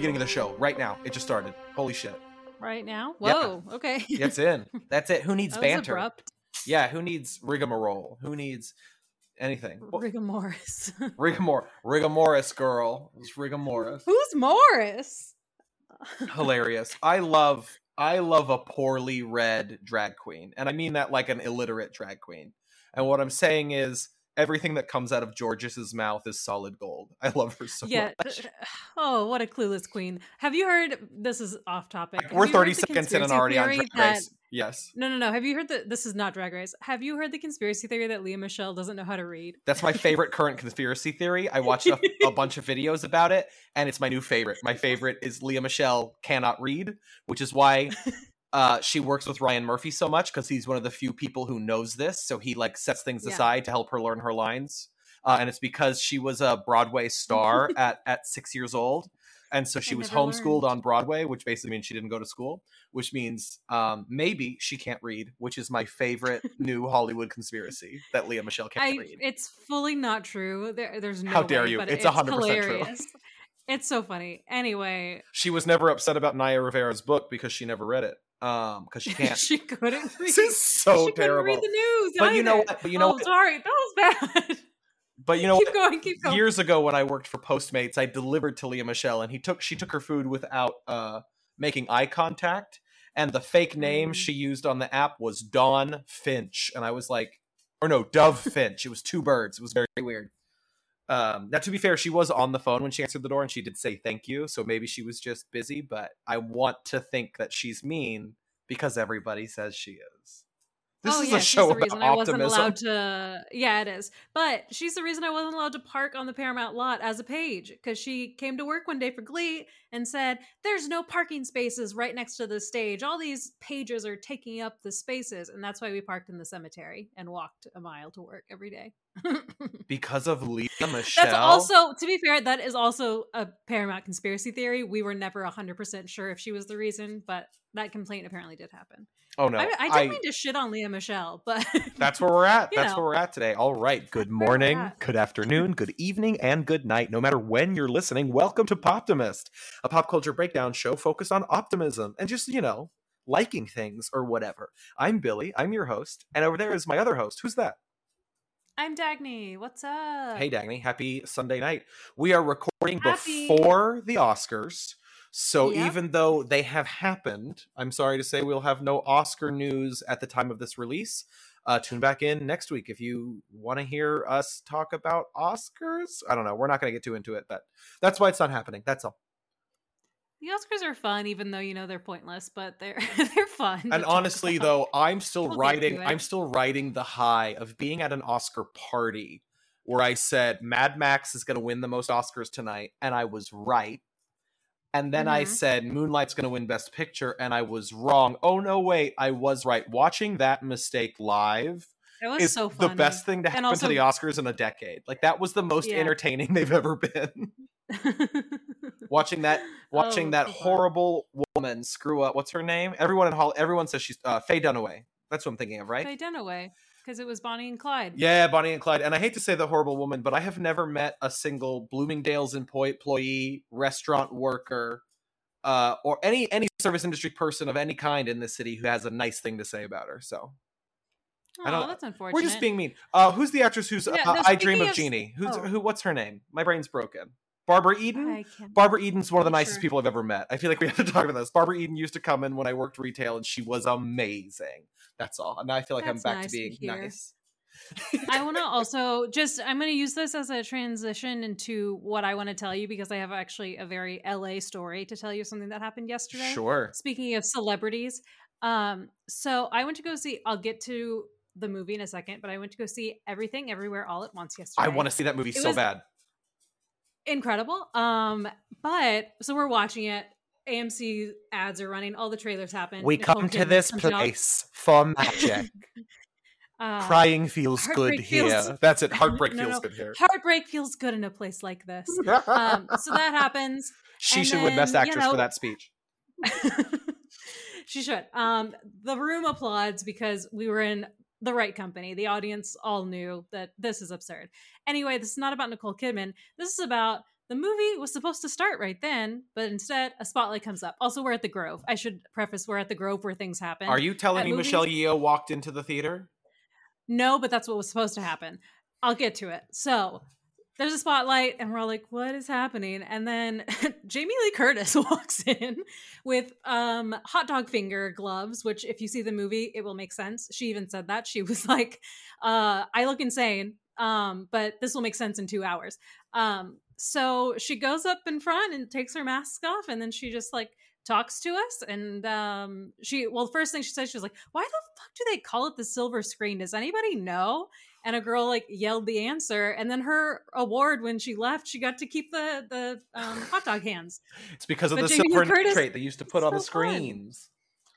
Beginning of the show. Right now. It just started. Holy shit. Right now? Yeah. Whoa. Okay. It's in. That's it. Who needs banter? abrupt. Yeah, who needs rigmarole? Who needs anything? Well, Rigamorris. Rigamor Rigamoris girl. It was Rigamoris. Who's Morris? Hilarious. I love I love a poorly read drag queen. And I mean that like an illiterate drag queen. And what I'm saying is everything that comes out of Georges's mouth is solid gold. I love her so yeah. much. Oh, what a clueless queen. Have you heard this is off topic. Have We're 30 seconds in and already on Drag that- Race. Yes. No, no, no. Have you heard that this is not drag race? Have you heard the conspiracy theory that Lea Michele doesn't know how to read? That's my favorite current conspiracy theory. I watched a, a bunch of videos about it, and it's my new favorite. My favorite is Lea Michele cannot read, which is why uh, she works with Ryan Murphy so much because he's one of the few people who knows this. So he like sets things Yeah. aside to help her learn her lines, uh, and it's because she was a Broadway star at at six years old. And so she I was homeschooled learned. on Broadway, which basically means she didn't go to school, which means um, maybe she can't read, which is my favorite new Hollywood conspiracy that Lea Michele can't I, read. it's fully not true. There, there's no How dare way, you. but It's it's 100% true. It's so funny. Anyway, she was never upset about Naya Rivera's book because she never read it. Um, because she can't. she couldn't read. this is so she terrible. couldn't read the news. But you know what? But you know oh, sorry, that was bad. But you know keep going, keep going. Years ago, when I worked for Postmates, I delivered to Lea Michele, and he took she took her food without uh making eye contact, and the fake name Mm. she used on the app was Dawn Finch, and I was like, or no, Dove Finch. It was two birds. It was very weird. Um, now to be fair, she was on the phone when she answered the door, and she did say thank you. So maybe she was just busy. But I want to think that she's mean because everybody says she is. This oh, is yeah, a she's show the about reason I wasn't allowed to. Yeah, it is. But she's the reason I wasn't allowed to park on the Paramount lot as a page because she came to work one day for Glee and said, "There's no parking spaces right next to the stage. All these pages are taking up the spaces," and that's why we parked in the cemetery and walked a mile to work every day. because of Lea Michele. That's also, to be fair, that is also a Paramount conspiracy theory. We were never 100% sure if she was the reason, but that complaint apparently did happen. oh no, I, I didn't mean to shit on Lea Michele, but That's where we're at. That's know. where we're at today. All right. Good morning, good afternoon, good evening, and good night. No matter when you're listening, welcome to Poptimist, a pop culture breakdown show focused on optimism and just, you know, liking things or whatever. I'm Billy. I'm your host. And over there is my other host. Who's that? I'm Dagny. What's up? Hey, Dagny. Happy Sunday night. We are recording Happy. before the Oscars. So Yep. even though they have happened, I'm sorry to say we'll have no Oscar news at the time of this release. Uh, tune back in next week if you want to hear us talk about Oscars. I don't know. We're not going to get too into it, but that's why it's not happening. That's all. The Oscars are fun, even though you know they're pointless, but they're they're fun. And honestly, though, I'm still We'll riding. I'm still riding the high of being at an Oscar party where I said Mad Max is going to win the most Oscars tonight, and I was right. And then I Mhm. said Moonlight's going to win Best Picture, and I was wrong. Oh no, wait, I was right. Watching that mistake live it was is so funny. the best thing to happen to the Oscars in a decade. Like that was the most Yeah. entertaining they've ever been. watching that watching Oh, that fun. horrible woman screw up. What's her name? Everyone in Hall. Everyone says she's uh, Faye Dunaway. That's what I'm thinking of, right? Faye Dunaway, because it was Bonnie and Clyde. Yeah, Bonnie and Clyde. And I hate to say the horrible woman, but I have never met a single Bloomingdale's employee, employee restaurant worker, uh, or any any service industry person of any kind in this city who has a nice thing to say about her. So I don't- Oh, that's unfortunate. we're just being mean. Uh, who's the actress who's Yeah, uh, I Dream of of- Jeannie? Who's oh. who? What's her name? My brain's broken. Barbara Eden. Barbara Eden's one of the nicest sure. people I've ever met. I feel like we have to talk about this. Barbara Eden used to come in when I worked retail, and she was amazing. That's all. And now I feel like That's I'm back nice to to being hear. nice. I want to also just I'm going to use this as a transition into what I want to tell you because I have actually a very LA story to tell you something that happened yesterday. Sure. Speaking of celebrities, um so I went to go see I'll get to the movie in a second, but I went to go see Everything Everywhere All at Once yesterday. I want to see that movie It so bad. incredible. Um but so we're watching it. AMC ads are running, all the trailers happen. We Nicole come to this comes out. place for magic. Uh, Crying feels good heartbreak here. feels- That's it. Heartbreak No, feels no. good here. Heartbreak feels good in a place like this. Um, so that happens. she and should win Best then, you Actress for that speech. she should. Um, the room applauds because we were in the right company. The audience all knew that this is absurd. Anyway, this is not about Nicole Kidman. This is about the movie was supposed to start right then, but instead a spotlight comes up. Also, we're at the Grove. I should preface we're at the Grove where things happen. Are you telling At me movies- Michelle Yeoh walked into the theater? No, but that's what was supposed to happen. I'll get to it. So there's a spotlight, and we're all like, "What is happening?" And then Jamie Lee Curtis walks in with um, hot dog finger gloves. Which, if you see the movie, it will make sense. She even said that she was like, uh, "I look insane, um, but this will make sense in two hours." Um, so she goes up in front and takes her mask off, and then she just like talks to us and um she well first thing she says she was like why the fuck do they call it the silver screen does anybody know and a girl like yelled the answer and then her award when she left she got to keep the the um, hot dog hands It's because of But the Jamie silver Curtis- they used to put on the so fun. screens.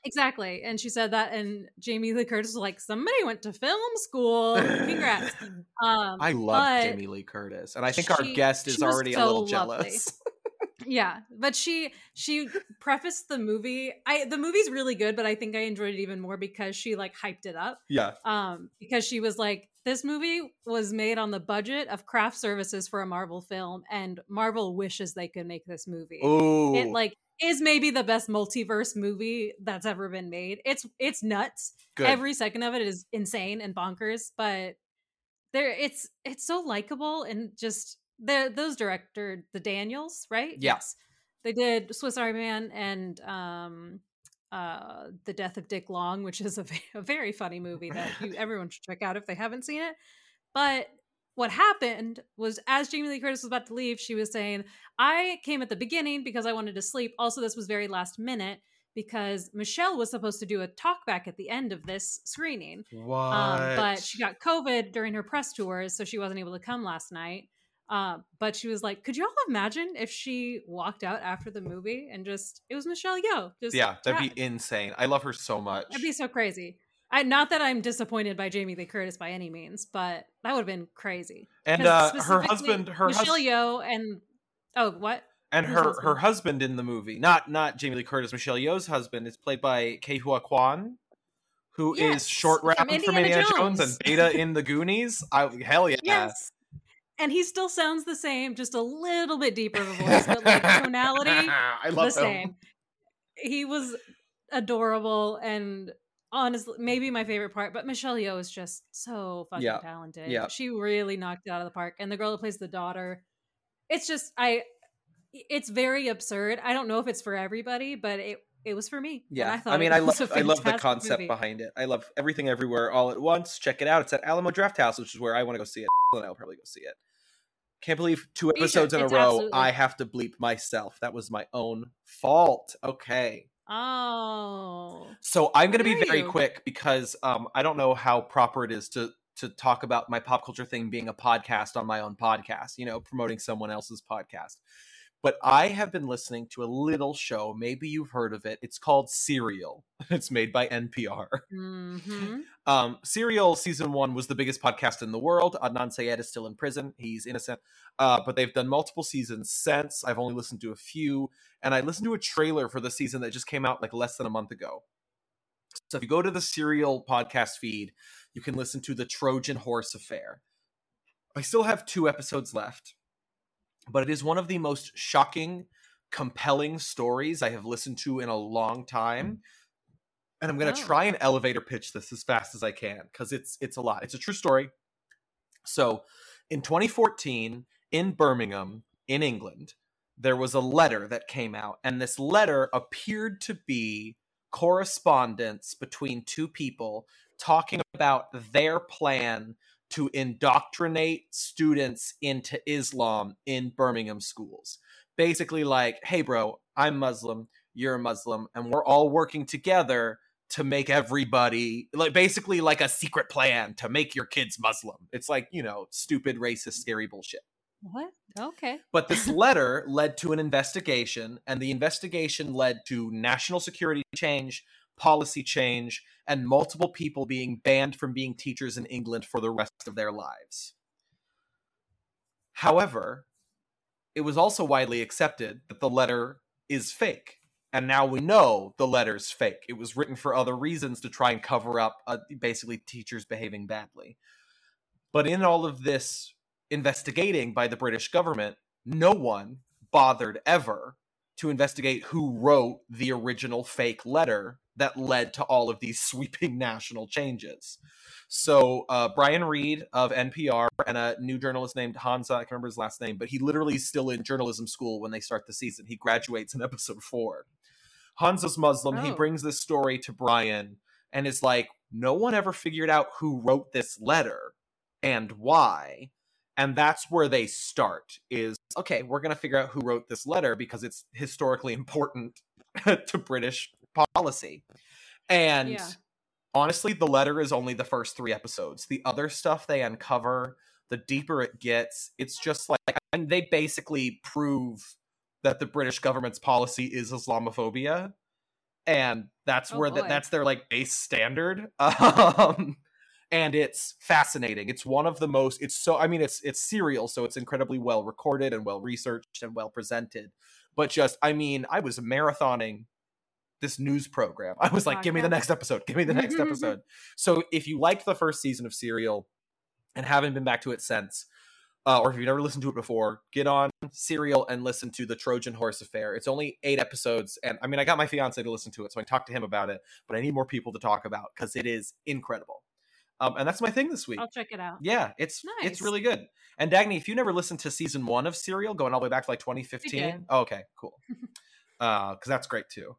exactly and she said that and jamie lee curtis was like somebody went to film school congrats um I love Jamie Lee Curtis, and I think our guest is she already a little jealous. yeah but she she prefaced the movie i the movie's really good but i think i enjoyed it even more because she like hyped it up yeah, um because she was like this movie was made on the budget of craft services for a marvel film and marvel wishes they could make this movie. Ooh, it like is maybe the best multiverse movie that's ever been made. It's it's nuts. Good. every second of it is insane and bonkers but there it's it's so likable and just the those director the daniels right? Yeah. they did swiss army man and um uh the death of dick long which is a, a very funny movie that you, everyone should check out if they haven't seen it but what happened was as jamie lee curtis was about to leave she was saying i came at the beginning because i wanted to sleep also this was very last minute because Michelle was supposed to do a talkback at the end of this screening. Um, but she got COVID during her press tours, so she wasn't able to come last night. Uh, but she was like, "Could y'all imagine if she walked out after the movie and just it was Michelle Yeoh? Just yeah, that'd be insane. I love her so much. that'd be so crazy." I not that I'm disappointed by Jamie Lee Curtis by any means, but that would have been crazy. And uh, her husband, her Michelle husband, Yeoh, and oh, what? and her husband? her husband in the movie, not not Jamie Lee Curtis, Michelle Yeoh's husband, is played by Ke Huy Quan, who is Yes, short from round from Indiana Indiana Jones. Jones. and Beta in the Goonies. I hell yeah. Yes. And he still sounds the same, just a little bit deeper of a voice, but like tonality, I the love him. same. He was adorable and honestly maybe my favorite part, but Michelle Yeoh is just so fucking Yeah. talented. Yeah. She really knocked it out of the park. And the girl who plays the daughter, it's just I it's very absurd. I don't know if it's for everybody, but it it was for me. Yeah, I I, mean, I love I love the concept movie. behind it. I love everything everywhere all at once. Check it out. It's at Alamo Draft House, which is where I want to go see it. And I'll probably go see it. Can't believe two episodes in a row. absolutely- I have to bleep myself. That was my own fault. Okay. Oh. So I'm going to be very you. quick because um, I don't know how proper it is to to talk about my pop culture thing being a podcast on my own podcast. You know, promoting someone else's podcast. But I have been listening to a little show. Maybe you've heard of it. It's called Serial. It's made by NPR. hmm Um, Serial season one was the biggest podcast in the world. Adnan Syed is still in prison. He's innocent. Uh, but they've done multiple seasons since. I've only listened to a few. And I listened to a trailer for the season that just came out like less than a month ago. So if you go to the Serial podcast feed, you can listen to the Trojan Horse Affair. I still have two episodes left, but it is one of the most shocking, compelling stories I have listened to in a long time mm. and I'm going to Oh. try and elevator pitch this as fast as I can because it's it's a lot. It's a true story. So, in 2014, in Birmingham, in England, there was a letter that came out, and this letter appeared to be correspondence between two people talking about their plan to indoctrinate students into Islam in Birmingham schools. Basically, like, hey, bro, I'm Muslim, you're a Muslim, and we're all working together to make everybody like basically like a secret plan to make your kids Muslim. It's like, you know, stupid, racist, scary bullshit. What? Okay. But this letter led to an investigation, and the investigation led to national security change, policy change, and multiple people being banned from being teachers in England for the rest of their lives. However, it was also widely accepted that the letter is fake. And now we know the letter's fake. It was written for other reasons to try and cover up uh, basically teachers behaving badly. But in all of this investigating by the British government, no one bothered ever to investigate who wrote the original fake letter that led to all of these sweeping national changes. So uh, Brian Reed of NPR and a new journalist named Hamza, I can't remember his last name, but he literally is still in journalism school when they start the season. He graduates in episode four. Hamza's Muslim. He Oh. brings this story to Brian and is like, no one ever figured out who wrote this letter and why. And that's where they start is okay, we're going to figure out who wrote this letter because it's historically important to British policy. And Yeah. honestly, the letter is only the first three episodes. The other stuff they uncover, the deeper it gets, it's just like, and they basically prove that the British government's policy is Islamophobia. And that's Oh, where the, that's their like base standard. Um, and it's fascinating. It's one of the most. It's so. I mean, it's it's serial, so it's incredibly well recorded and well researched and well presented. But just, I mean, I was marathoning this news program. I was like, give me the next episode. Give me the next episode. So if you liked the first season of Serial and haven't been back to it since, uh, or if you've never listened to it before, get on Serial and listen to the Trojan Horse Affair. It's only eight episodes, and I mean, I got my fiance to listen to it, so I talked to him about it. But I need more people to talk about because it is incredible. Um, and that's my thing this week. I'll check it out. Yeah, it's it's really good. And Dagny, if you never listened to season one of Serial, going all the way back to like 2015, oh, okay, cool. Uh, because that's great too.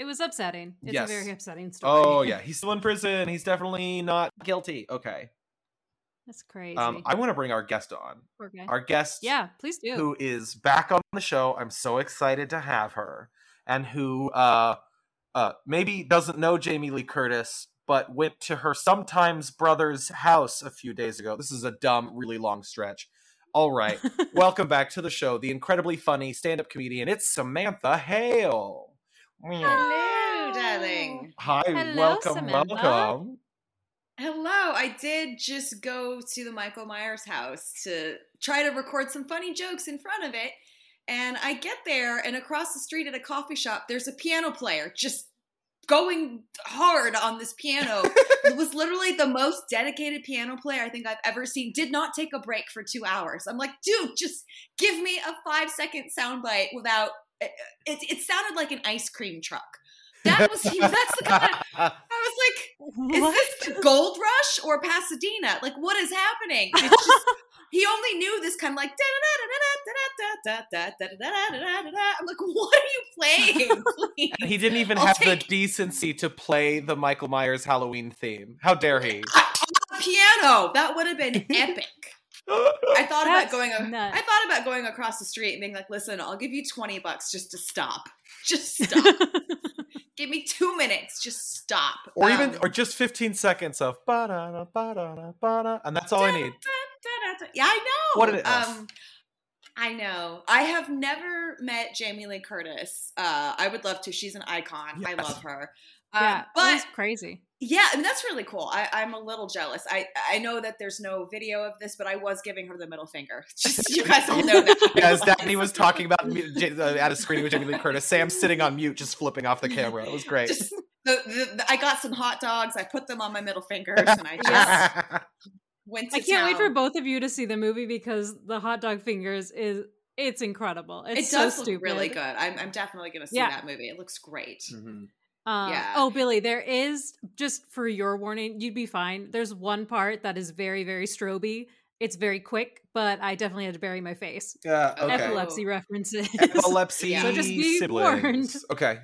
It was upsetting. It's Yes. a very upsetting story. Oh yeah, he's still in prison. He's definitely not guilty. Okay. That's crazy. Um, I want to bring our guest on. Guy. Our guest, yeah, please do. who is back on the show. I'm so excited to have her, and who uh, uh, maybe doesn't know Jamie Lee Curtis, but went to her sometimes brother's house a few days ago. This is a dumb, really long stretch. All right, welcome back to the show. The incredibly funny stand-up comedian. It's Samantha Hale. Hello, darling. Hi, Hello, welcome, Samantha. welcome. Hello. I did just go to the Michael Myers house to try to record some funny jokes in front of it. And I get there, and across the street at a coffee shop, there's a piano player just going hard on this piano. it was literally the most dedicated piano player I think I've ever seen. Did not take a break for two hours. I'm like, dude, just give me a five second soundbite without. It, it, it sounded like an ice cream truck. That was he. That's the kind. Of, I was like, is this the Gold Rush or Pasadena? Like, what is happening? It's just he only knew this kind of like I'm like, what are you playing? he didn't even have the decency to play the Michael Myers Halloween theme. How dare he? Piano. That would have been epic. I thought about going. I thought about going across the street and being like, "Listen, I'll give you twenty bucks just to stop. Just stop. give me two minutes. Just stop." Or even, or just fifteen seconds of ba da da ba da da ba da, and that's all I need. Yeah, I know. What an elf. Um, I know. I have never met Jamie Lee Curtis. Uh, I would love to. She's an icon. I love her. Um, yeah, but it crazy. yeah, I mean that's really cool. I, I'm a little jealous. I I know that there's no video of this, but I was giving her the middle finger. Just you guys all know that. Yeah, as Daphne was talking about mu- uh, at a screening with Jamie Lee Curtis, Sam sitting on mute, just flipping off the camera. It was great. Just the, the, the- I got some hot dogs. I put them on my middle fingers, and I just Yeah. Went. To I can't wait for both of you to see the movie because the hot dog fingers is it's incredible. It's It does so look stupid. really good. I'm, I'm definitely going to see Yeah. that movie. It looks great. Mhm. Um, Yeah. Oh, Billy, there is just for your warning, you'd be fine. There's one part that is very, very stroby. It's very quick, but I definitely had to bury my face. Yeah, okay. Epilepsy references. Epilepsy Yeah. So just be siblings. warned. Okay,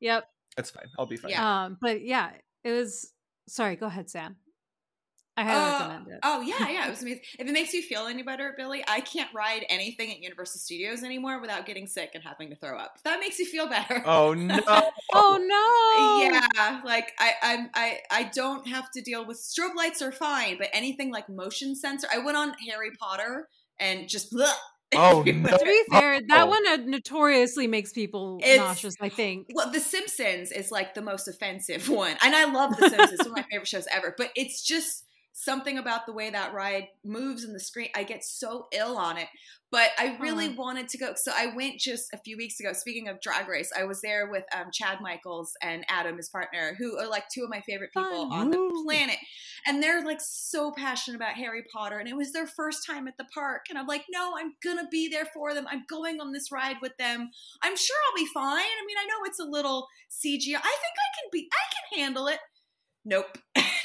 yep. that's fine. I'll be fine. Yeah. Um, but yeah, it was. Sorry, go ahead, Sam. I highly Uh, recommend it. Oh yeah, yeah, it was amazing. If it makes you feel any better, Billy, I can't ride anything at Universal Studios anymore without getting sick and having to throw up. If that makes you feel better. Oh no! oh no! Yeah, like I, I'm, I, I don't have to deal with strobe lights are fine, but anything like motion sensor. I went on Harry Potter and just. Bleh, Oh, no. To be fair, that Oh. one uh, notoriously makes people It's- nauseous. I think. Well, The Simpsons is like the most offensive one, and I love The Simpsons. it's one of my favorite shows ever. But it's just something about the way that ride moves in the screen. I get so ill on it. But I really Aw. wanted to go. So I went just a few weeks ago. Speaking of Drag Race, I was there with um, Chad Michaels and Adam, his partner, who are like two of my favorite people Fun. on the planet. And they're like so passionate about Harry Potter. And it was their first time at the park. And I'm like, no, I'm going to be there for them. I'm going on this ride with them. I'm sure I'll be fine. I mean, I know it's a little CGI. I think I can be, I can handle it. Nope.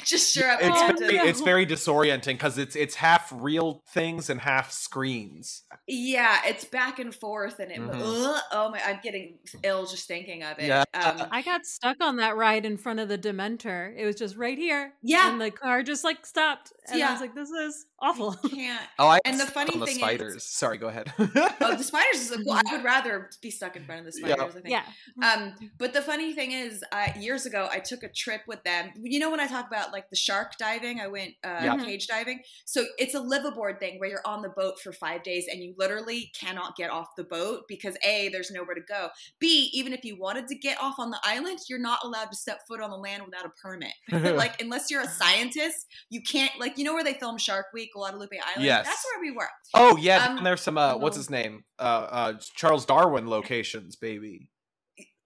Just sure up. It's very, it's very disorienting because it's it's half real things and half screens. Yeah, it's back and forth, and it. Mhm. Ugh, oh my! I'm getting ill just thinking of it. Yeah. Um, I got stuck on that ride in front of the Dementor. It was just right here. Yeah. And the car just like stopped. And I was like, this is awful. I can't. Oh, I And the funny on the thing is- spiders. Sorry, go ahead. Oh, the spiders is a cool. I would rather be stuck in front of the Yeah. spiders. I think. yeah. Um, but the funny thing is, uh, years ago, I took a trip with them. You know, when I talk about like the shark diving, I went uh, Yeah. cage diving. So it's a liveaboard thing where you're on the boat for five days and you literally cannot get off the boat because A, there's nowhere to go. B, even if you wanted to get off on the island, you're not allowed to step foot on the land without a permit. like, unless you're a scientist, you can't, like, you know where they film Shark Week, Guadalupe Island? Yes. That's where we were. oh yeah, Um, and there's some uh, what's his name? Uh, uh, Charles Darwin locations, baby.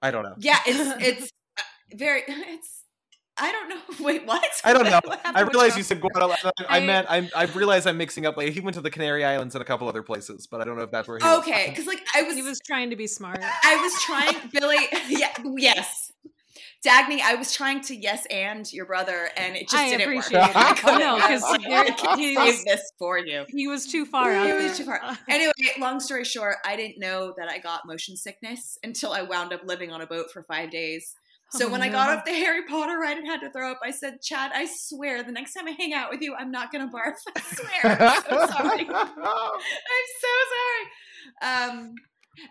I don't know. Yeah, it's, it's uh, very, it's, I don't know. Wait, what? I don't know. What I with realize you said Guadalajara. I, I- meant I. I realized I'm mixing up. Like he went to the Canary Islands and a couple other places, but I don't know if that's where he. Okay, because like I was, He was trying to be smart. I was trying, Billy. Yeah, yes, Dagny. I was trying to yes and your brother, and it just I didn't appreciate work. it. I couldn't. No, I 'cause was like, there- I can't he save was- this for you. He was too far out. Was there. too far. Anyway, long story short, I didn't know that I got motion sickness until I wound up living on a boat for five days. So Oh, when I got off the Harry Potter ride and had to throw up, I said, "Chad, I swear, the next time I hang out with you, I'm not gonna barf. I swear. I'm so sorry. I'm so sorry. Um,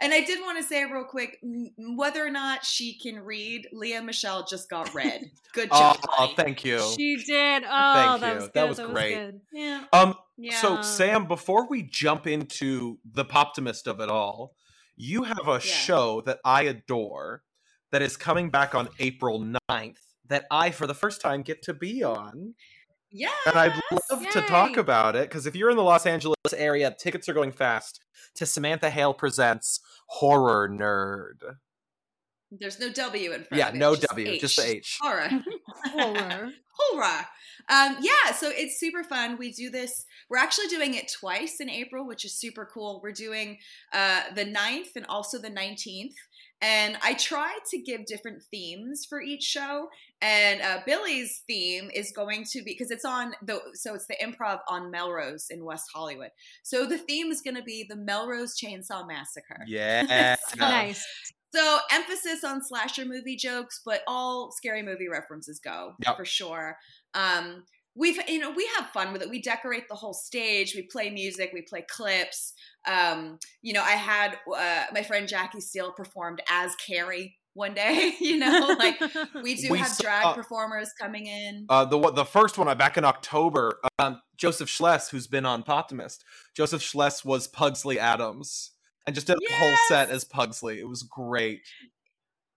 and I did want to say real quick m- whether or not she can read, Lea Michele just got read. Good oh, job. thank you. She did. Oh, Thank that you. was That good. was that great. good. Yeah. Um. yeah. So Sam, before we jump into the poptimist of it all, you have a show that I adore that is coming back on April 9th that I, for the first time, get to be on. yeah. And I'd love to talk about it because if you're in the Los Angeles area, tickets are going fast to Samantha Hale Presents Horror Nerd. There's no W in front Yeah, of it. Yeah, no just W, H. just the H. Horror. Horror. Horror. Um, yeah, so it's super fun. We do this. We're actually doing it twice in April, which is super cool. We're doing uh, the 9th and also the 19th. And I try to give different themes for each show. And uh, Billy's theme is going to be because it's on the so it's the improv on Melrose in West Hollywood. So the theme is going to be the Melrose Chainsaw Massacre. Yeah. nice. So emphasis on slasher movie jokes, but all scary movie references go Yep. for sure. Um, we've you know we have fun with it. We decorate the whole stage. We play music. We play clips. Um, you know, I had uh, my friend Jackie Steele performed as Carrie one day. You know, like we do We have saw- drag performers coming in. Uh, the the first one uh, back in October, um, Joseph Schless, who's been on Poptimist, Joseph Schless was Pugsley Adams, and just did a whole set as Pugsley. It was great.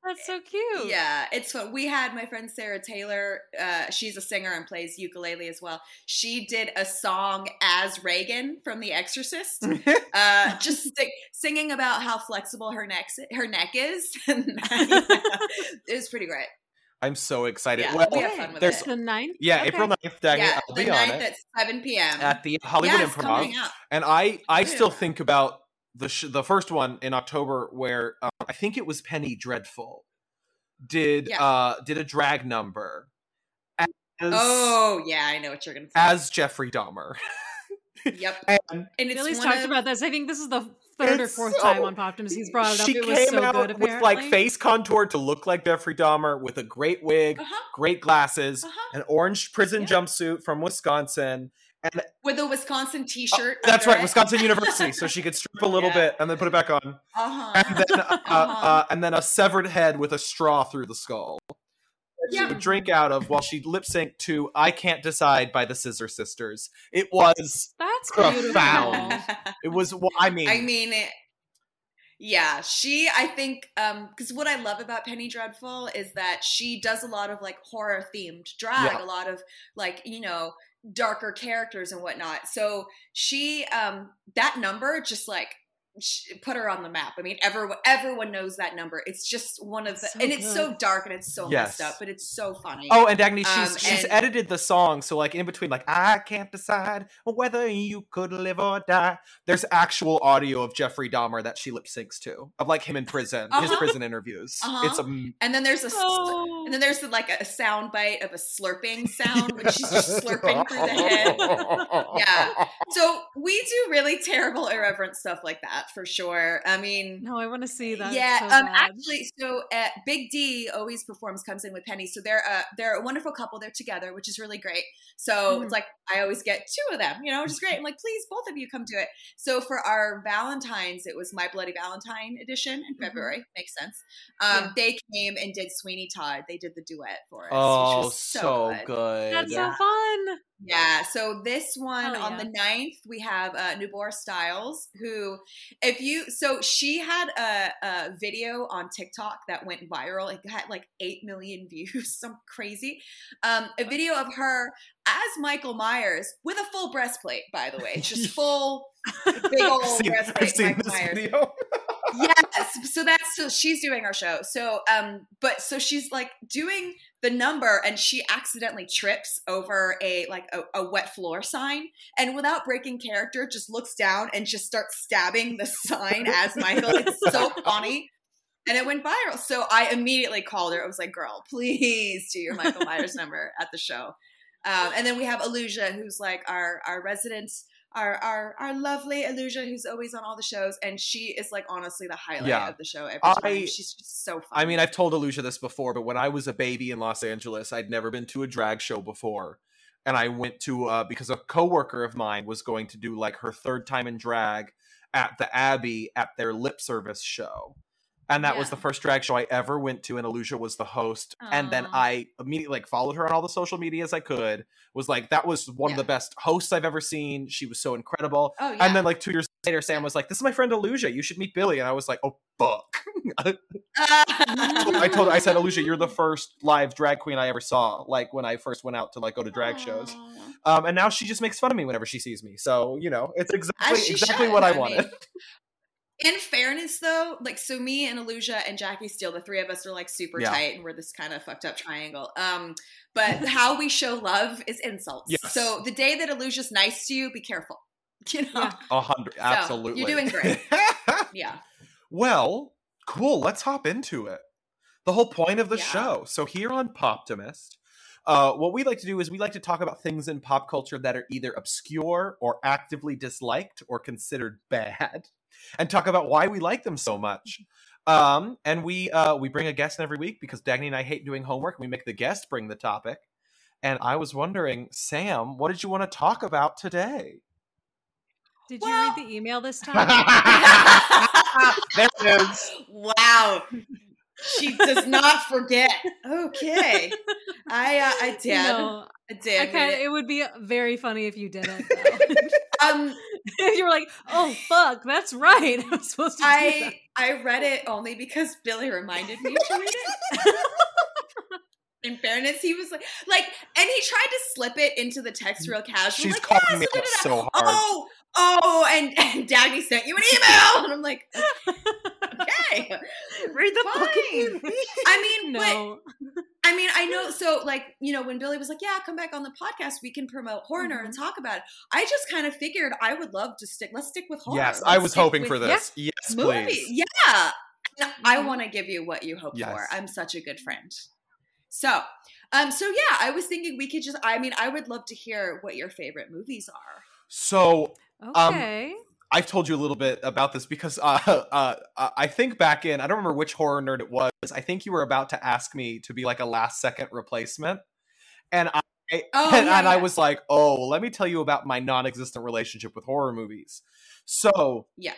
That's so cute. Yeah, it's fun. We had my friend Sarah Taylor. Uh, she's a singer and plays ukulele as well. She did a song as Regan from The Exorcist, uh, just sing, singing about how flexible her neck her neck is. it was pretty great. I'm so excited. Yeah, well, we have fun with there's it. The ninth. yeah, Okay. April 9th, Dagny, yeah, I'll the be on 9th it at 7 p.m. at the Hollywood yeah, it's Improv. And I, I Yeah. still think about the sh- the first one in October where uh, I think it was Penny Dreadful did Yeah. uh did a drag number as, Oh, yeah, I know what you're going to say. as Jeffrey Dahmer. yep. And And it's Billy's talked of- about this. I think this is the third or fourth so- time on Poptimist he's brought it up. she It came so out good. with Apparently, like face contour to look like Jeffrey Dahmer with a great wig, Uh-huh, great glasses, uh-huh. an orange prison Yeah. jumpsuit from Wisconsin. With a Wisconsin t-shirt. Oh, That's right, it. Wisconsin University, so she could strip a little Yeah. bit and then put it back on, Uh-huh. and then uh, Uh-huh. uh, and then a severed head with a straw through the skull. that She Yeah. would drink out of while she lip synced to "I Can't Decide" by the Scissor Sisters. It was, that's profound. beautiful. it was. well, I mean, I mean, it, yeah, she, I think, um, because what I love about Penny Dreadful is that she does a lot of like horror themed drag, Yeah. a lot of like, you know, darker characters and whatnot. So she um that number just like put her on the map. I mean, everyone everyone knows that number. It's just one of the So and it's so dark and it's so Yes. messed up, but it's so funny. Oh, and Dagny, she's Um, she's and- edited the song, so like in between, like I can't decide whether you could live or die. There's actual audio of Jeffrey Dahmer that she lip syncs to, of like him in prison, his Uh-huh. prison interviews. Uh-huh. It's a and then there's a Oh. and then there's like a sound bite of a slurping sound when she's just slurping through the head. Yeah. So we do really terrible, irreverent stuff like that for sure. I mean, no, I want to see that. yeah. so um. Actually, so uh, Big D always performs, comes in with Penny. So they're uh they're a wonderful couple. They're together, which is really great. So Mhm. it's like I always get two of them, you know, which is great. I'm like, please, both of you come to it. So for our Valentines, it was My Bloody Valentine edition in Mhm. February. Makes sense. Um, Yeah. They came and did Sweeney Todd. They did the duet for us. which Oh, was so, good. good. That's Yeah. so fun. Yeah, so this one Hell on yeah. the 9th, we have uh, Nubora Styles, who, if you, so she had a, a video on TikTok that went viral. It got like 8 million views, some crazy. Um, a video of her as Michael Myers with a full breastplate, by the way. Just full, big old I've seen, breastplate, I've seen Myers video. Yes so that's so she's doing our show. So um but so she's like doing the number and she accidentally trips over a like a, a wet floor sign and without breaking character just looks down and just starts stabbing the sign as michael. It's so funny. And it went viral. So i immediately called her. I was like girl please do your michael myers number at the show. Um, and then we have Aluja, who's like our our resident our our our lovely Illusia who's always on all the shows, and she is like honestly the highlight Yeah. of the show every I- time. She's just so fun. I mean, I've told Alucia this before, but when I was a baby in Los Angeles, I'd never been to a drag show before. And I went to, uh, because a coworker of mine was going to do like her third time in drag at the Abbey at their lip service show. And that was the first drag show I ever went to, and Alucia was the host. And then I immediately like followed her on all the social medias I could. Was like, that was one of the best hosts I've ever seen. She was so incredible. oh yeah, And then like two years later, Sam was like, "This is my friend Alucia. You should meet Billy." And I was like, "Oh fuck!" I told her, I said, Alucia, you're the first live drag queen I ever saw. Like when I first went out to like go to drag shows. Um, and now she just makes fun of me whenever she sees me. So you know, it's exactly exactly should, what I, I wanted. mean. In fairness, though, like so, me and Aluja and Jackie Steele, the three of us are like super Yeah. tight, and we're this kind of fucked up triangle. Um, but how we show love is insults. Yes. So the day that Aluja's nice to you, be careful. You know, A hundred, absolutely. you're doing great. yeah. well, cool. Let's hop into it. The whole point of the Yeah. show. So here on Poptimist, uh, what we like to do is we like to talk about things in pop culture that are either obscure or actively disliked or considered bad, and talk about why we like them so much. Um, and we uh, we bring a guest in every week because Dagny and I hate doing homework. We make the guest bring the topic. And I was wondering, Sam, what did you want to talk about today? Did Well- you read the email this time? there it is. wow. She does not forget. Okay. I uh, I did. No, I did. I read kind it. it would be very funny if you didn't. Um if you were like, "Oh fuck, that's right, I was supposed to." do that." I I read it only because Billy reminded me to read it. In fairness, he was like, like, and he tried to slip it into the text real casual. She's like, calling "Yeah, me so so hard. Oh, oh, and, and Dagny sent you an email, and I'm like, okay, Read the fine. fucking. I mean, but no. I mean, I know. So, like, you know, when Billy was like, "Yeah, come back on the podcast. We can promote horror nerd and talk about it." I just kind of figured I would love to stick. Let's stick with horror. Yes, Let's I was hoping for this. Yes, movie. please. Yeah, No, I Mhm. want to give you what you hope Yes. for. I'm such a good friend. So, um, so yeah, I was thinking we could just. I mean, I would love to hear what your favorite movies are. So Um, Okay. I've told you a little bit about this because uh, uh, I think back in I don't remember which horror nerd it was. I think you were about to ask me to be like a last second replacement, and I Oh, and, yeah, and I was like, oh, well, let me tell you about my non-existent relationship with horror movies. So Yeah.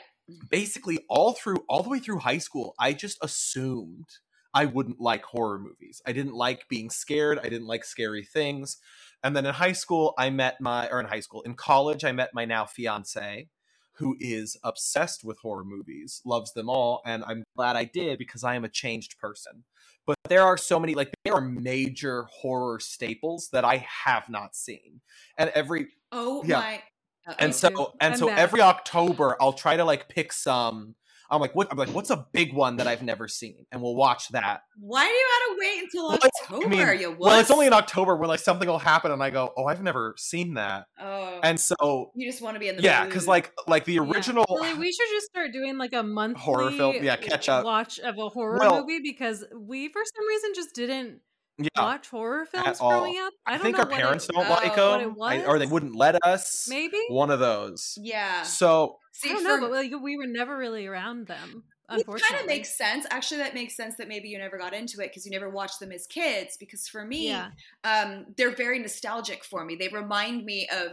basically, all through all the way through high school, I just assumed I wouldn't like horror movies. I didn't like being scared. I didn't like scary things. And then in high school, I met my, or in high school, in college, I met my now fiance, who is obsessed with horror movies, loves them all, and I'm glad I did because I am a changed person. But there are so many, like, there are major horror staples that I have not seen. And every, Oh Yeah. my. uh-oh. and so, and I'm so back. every October, I'll try to like pick some. I'm like, what? I'm like, what's a big one that I've never seen? And we'll watch that. Why do you have to wait until Well, October? I mean, you Well, it's only in October where like something will happen, and I go, oh, I've never seen that. Oh, And so, you just want to be in the yeah, because like, like the Yeah. original. Really, we should just start doing like a monthly horror film, yeah, catch up. watch of a horror Well- movie because we, for some reason, just didn't yeah, watch horror films all. growing up. I, I, don't think know our what parents it, don't oh, like what them, it was. or they wouldn't let us. maybe. One of those. yeah. So See, I don't for- know, but like, we were never really around them. It Unfortunately, kind of makes sense. Actually, that makes sense that maybe you never got into it because you never watched them as kids. Because for me, Yeah, um, they're very nostalgic for me. They remind me of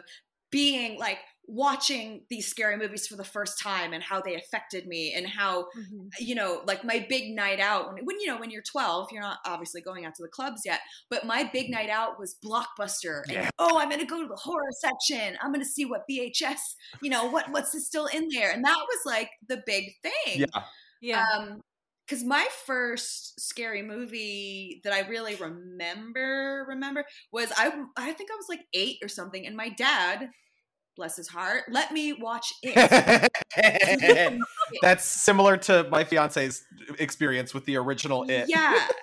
being like watching these scary movies for the first time and how they affected me and how Mhm. you know like my big night out when, when you know when you're 12 you're not obviously going out to the clubs yet but my big night out was blockbuster and oh i'm gonna go to the horror section. I'm gonna see what vhs you know what what's still in there. And that was like the big thing. Yeah, yeah. um because my first scary movie that I really remember remember was I I think I was like eight or something, and my dad, bless his heart, let me watch it. that's similar to my fiance's experience with the original It. yeah.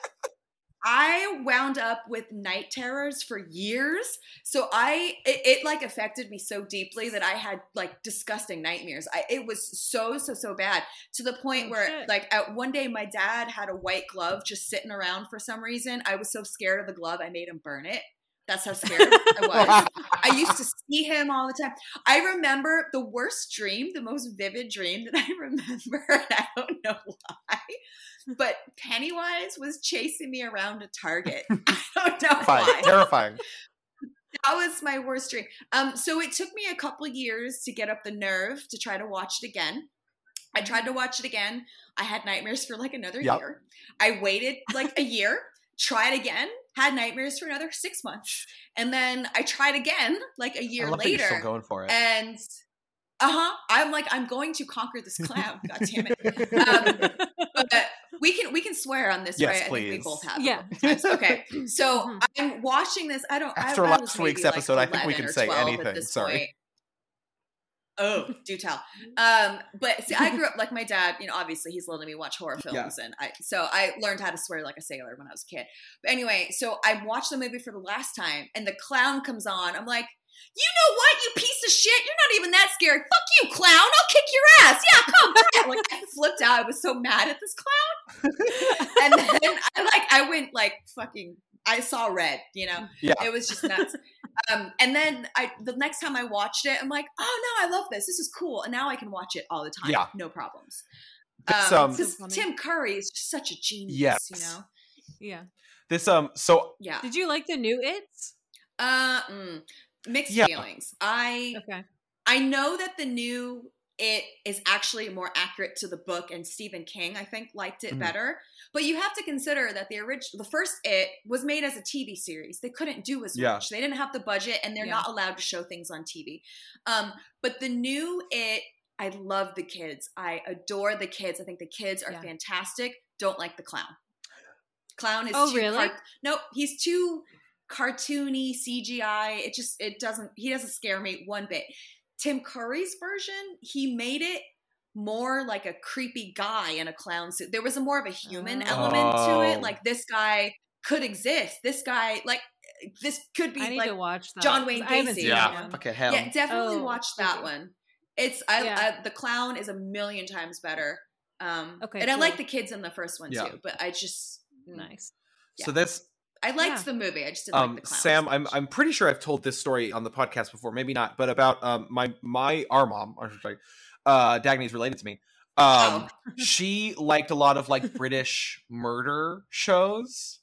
I wound up with night terrors for years. So I it, it like affected me so deeply that I had like disgusting nightmares. I it was so so so bad to the point Oh, where shit. like at one day my dad had a white glove just sitting around for some reason. I was so scared of the glove I made him burn it. That's how scared I was. I used to see him all the time. I remember the worst dream, the most vivid dream that I remember. I don't know why, but Pennywise was chasing me around a Target. I don't know Fine, why. terrifying. That was my worst dream. Um, so it took me a couple years to get up the nerve to try to watch it again. I tried to watch it again. I had nightmares for like another Yep. year. I waited like a year, tried again, had nightmares for another six months, and then I tried again like a year love that you're still later. going for it. And uh huh, I'm like I'm going to conquer this clown. God damn it! Um, but we can we can swear on this, Yes, right? I think we both have. Yeah. Okay. So Mhm. I'm watching this. I don't. After I, last was week's maybe, like, episode, I think we can say anything. Sorry. point. Oh, do tell. Um, but see, I grew up like my dad. You know, obviously he's letting me watch horror films, and I so I learned how to swear like a sailor when I was a kid. But anyway, so I watched the movie for the last time, and the clown comes on. I'm like. You know what, you piece of shit? You're not even that scary. Fuck you, clown. I'll kick your ass. Yeah, come on. Like I flipped out. I was so mad at this clown. and then I like I went like fucking I saw red, you know. Yeah. It was just nuts. um and then I the next time I watched it, I'm like, "Oh no, I love this. This is cool." And now I can watch it all the time. Yeah. No problems. This, Um, um, 'cause So. Tim Curry is just such a genius, Yes. you know. yeah. this um so Yeah. Did you like the new It's? Uh mm, mixed Yeah. feelings. I Okay. I know that the new it is actually more accurate to the book, and Stephen King, I think, liked it Mhm. better. But you have to consider that the original, the first It was made as a TV series. They couldn't do as Yeah. much. They didn't have the budget, and they're Yeah. not allowed to show things on TV. Um, but the new It, I love the kids. I adore the kids. I think the kids are Yeah. fantastic. Don't like the clown. Clown is Oh, too really? cart- nope, he's too cartoony CGI. It just it doesn't he doesn't scare me one bit. Tim Curry's version, he made it more like a creepy guy in a clown suit. There was a more of a human Oh. element to Oh. it. Like this guy could exist. This guy like this could be I need like to watch that. John Wayne Gacy, seen you that yeah, know? okay, hell. yeah, definitely Oh, watch that one. It's I, Yeah. I the clown is a million times better. Um Okay, and I like the kids in the first one Yeah. too, but I just mm, Nice. So that's I liked Yeah. the movie. I just didn't like um the clown. Sam, I'm. I'm pretty sure I've told this story on the podcast before, maybe not, but about um my my our mom, or sorry, uh Dagny's related to me. Um Oh. she liked a lot of like British murder shows.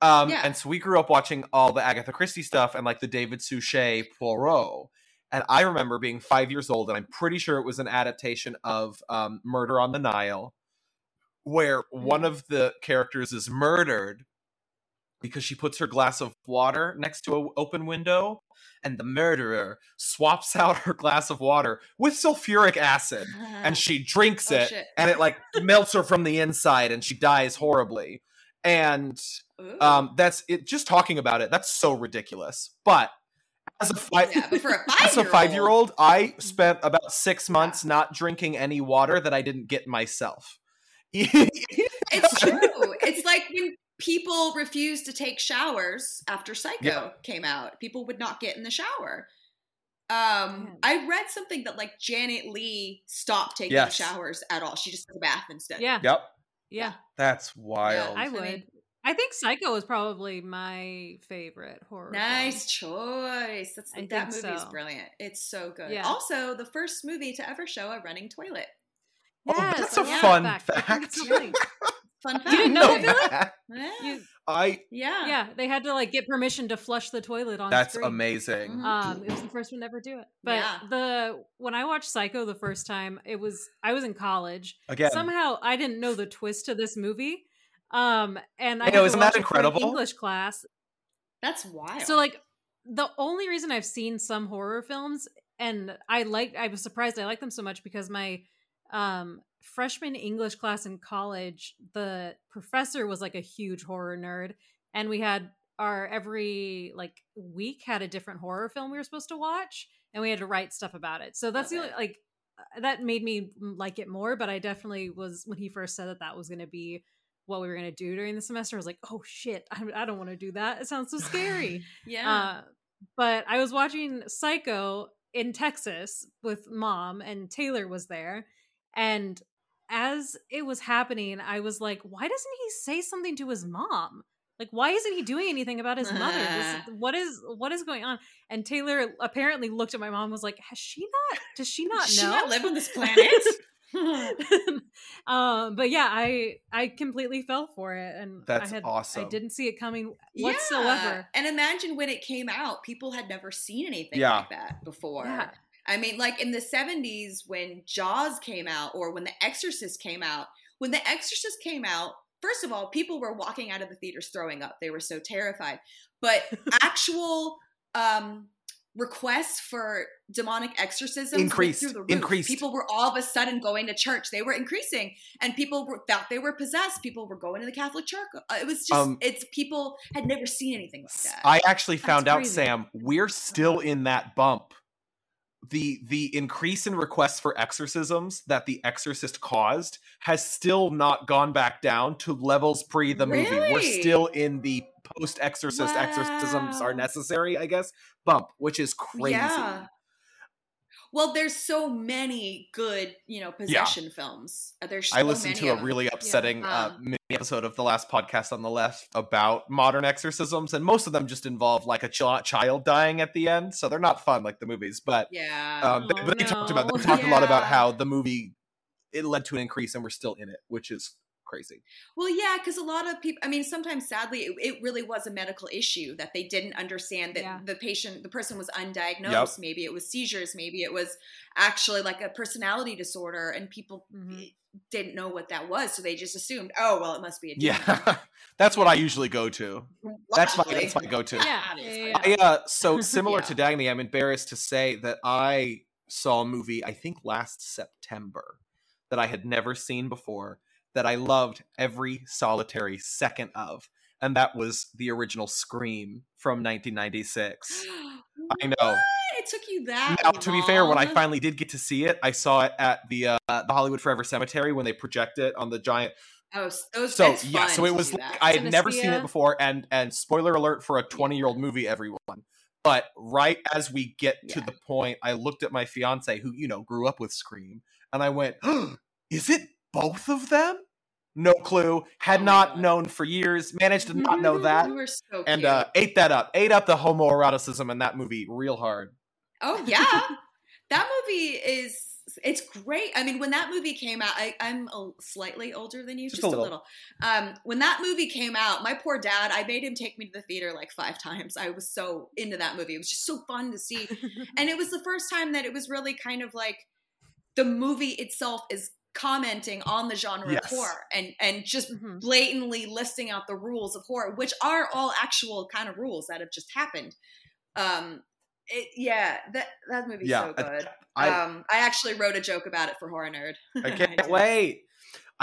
Um Yeah. and so we grew up watching all the Agatha Christie stuff and like the David Suchet Poirot. And I remember being five years old, and I'm pretty sure it was an adaptation of um, Murder on the Nile, where one of the characters is murdered, because she puts her glass of water next to an open window and the murderer swaps out her glass of water with sulfuric acid and she drinks Oh, it shit. and it like melts her from the inside and she dies horribly. And um that's it just talking about it that's so ridiculous. But as a five yeah, but for a as a five-year-old, five year old i spent about six months not drinking any water that i didn't get myself. It's true. it's like when people refused to take showers after Psycho Yeah. came out. People would not get in the shower. Um, I read something that like Janet Leigh stopped taking Yes. showers at all. She just took a bath instead. Yeah, yep yeah. that's wild I I would. mean- I think Psycho is probably my favorite horror. film. Nice choice. That's I that think movie is so. brilliant. It's so good. Yeah. Also, the first movie to ever show a running toilet. Oh, Yes, that's a love fun that I think fact. it's so funny. Fun fact. You didn't know that, Yeah. You- i yeah. yeah, they had to like get permission to flush the toilet on that's screen. amazing Mhm. Um, it was the first one to ever do it. But Yeah. the when I watched Psycho the first time, it was I was in college. again Somehow I didn't know the twist to this movie. Um, and I, I know, isn't that watch it for an incredible? English class. That's wild. So like the only reason I've seen some horror films and I like I was surprised I like them so much because my um freshman English class in college, the professor was like a huge horror nerd and we had our every like week had a different horror film we were supposed to watch and we had to write stuff about it. So that's Love the it. like uh, that made me like it more, but I definitely was when he first said that that was going to be what we were going to do during the semester. I was like, "Oh shit, I, I don't want to do that. It sounds so scary." yeah. Uh, but I was watching Psycho in Texas with mom, and Taylor was there. And as it was happening, I was like, why doesn't he say something to his mom? Like, why isn't he doing anything about his mother? This, what is what is going on? And Taylor apparently looked at my mom and was like, has she not? Does she not Does she know? not live on this planet? um, but yeah, I I completely fell for it, and That's I had awesome. I didn't see it coming Yeah. whatsoever. And imagine when it came out, people had never seen anything Yeah. like that before. Yeah. I mean, like in the 70s when Jaws came out or when The Exorcist came out, when The Exorcist came out, first of all, people were walking out of the theaters throwing up. They were so terrified. But actual um requests for demonic exorcisms Increased. through the roof. Increased. People were all of a sudden going to church. They were increasing, and people were thought they were possessed. People were going to the Catholic Church. Uh, It was just Um, it's people had never seen anything like that. I actually found out, crazy. Sam, we're still in that bump. The the increase in requests for exorcisms that the Exorcist caused has still not gone back down to levels pre the movie. We're still in the post exorcist exorcisms are necessary, I guess, bump, which is crazy. Yeah. Well, there's so many good, you know, possession films. Uh, There's so I listened to a really upsetting uh, Um, mini episode of the last podcast on the left about modern exorcisms, and most of them just involve like a ch- child dying at the end, so they're not fun like the movies. But Yeah. um, they, Oh, they talked about they no. talked a lot about how the movie it led to an increase, and we're still in it, which is crazy. well, yeah, because a lot of people, I mean, sometimes sadly, it, it really was a medical issue that they didn't understand that Yeah. the patient, the person was undiagnosed. Maybe it was seizures. Maybe it was actually like a personality disorder, and people Mhm. didn't know what that was. So they just assumed, oh, well, it must be a demon. Yeah, that's what I usually go to. That's my that's my go to. Yeah, Obviously. yeah, I, uh, so similar Yeah. to Dagny, I'm embarrassed to say that I saw a movie I think last September that I had never seen before that I loved every solitary second of, and that was the original Scream from 1996. I know. What? It took you that. Now, to be fair, when I finally did get to see it, I saw it at the uh, the Hollywood Forever Cemetery when they project it on the giant Oh, those. so yeah, so it was like. I had never seen it before, and and spoiler alert for a twenty year old movie, everyone. But right as we get to Yeah. the point, I looked at my fiance, who you know grew up with Scream, and I went, "Is it both of them?" No clue. Had Oh not known for years. Managed to not know that, You were so and uh, ate that up. Ate up the homoeroticism in that movie real hard. oh yeah, that movie is. It's great. I mean, when that movie came out, I, I'm a, slightly older than you, Just just, a a little. little. Um, when that movie came out, my poor dad, I made him take me to the theater like five times. I was so into that movie. It was just so fun to see. and it was the first time that it was really kind of like the movie itself is commenting on the genre Yes. of horror and and just Mhm. blatantly listing out the rules of horror, which are all actual kind of rules that have just happened. Um, it, yeah, that that movie's Yeah, so good. I- um, I actually wrote a joke about it for Horror Nerd. I I can't did. wait.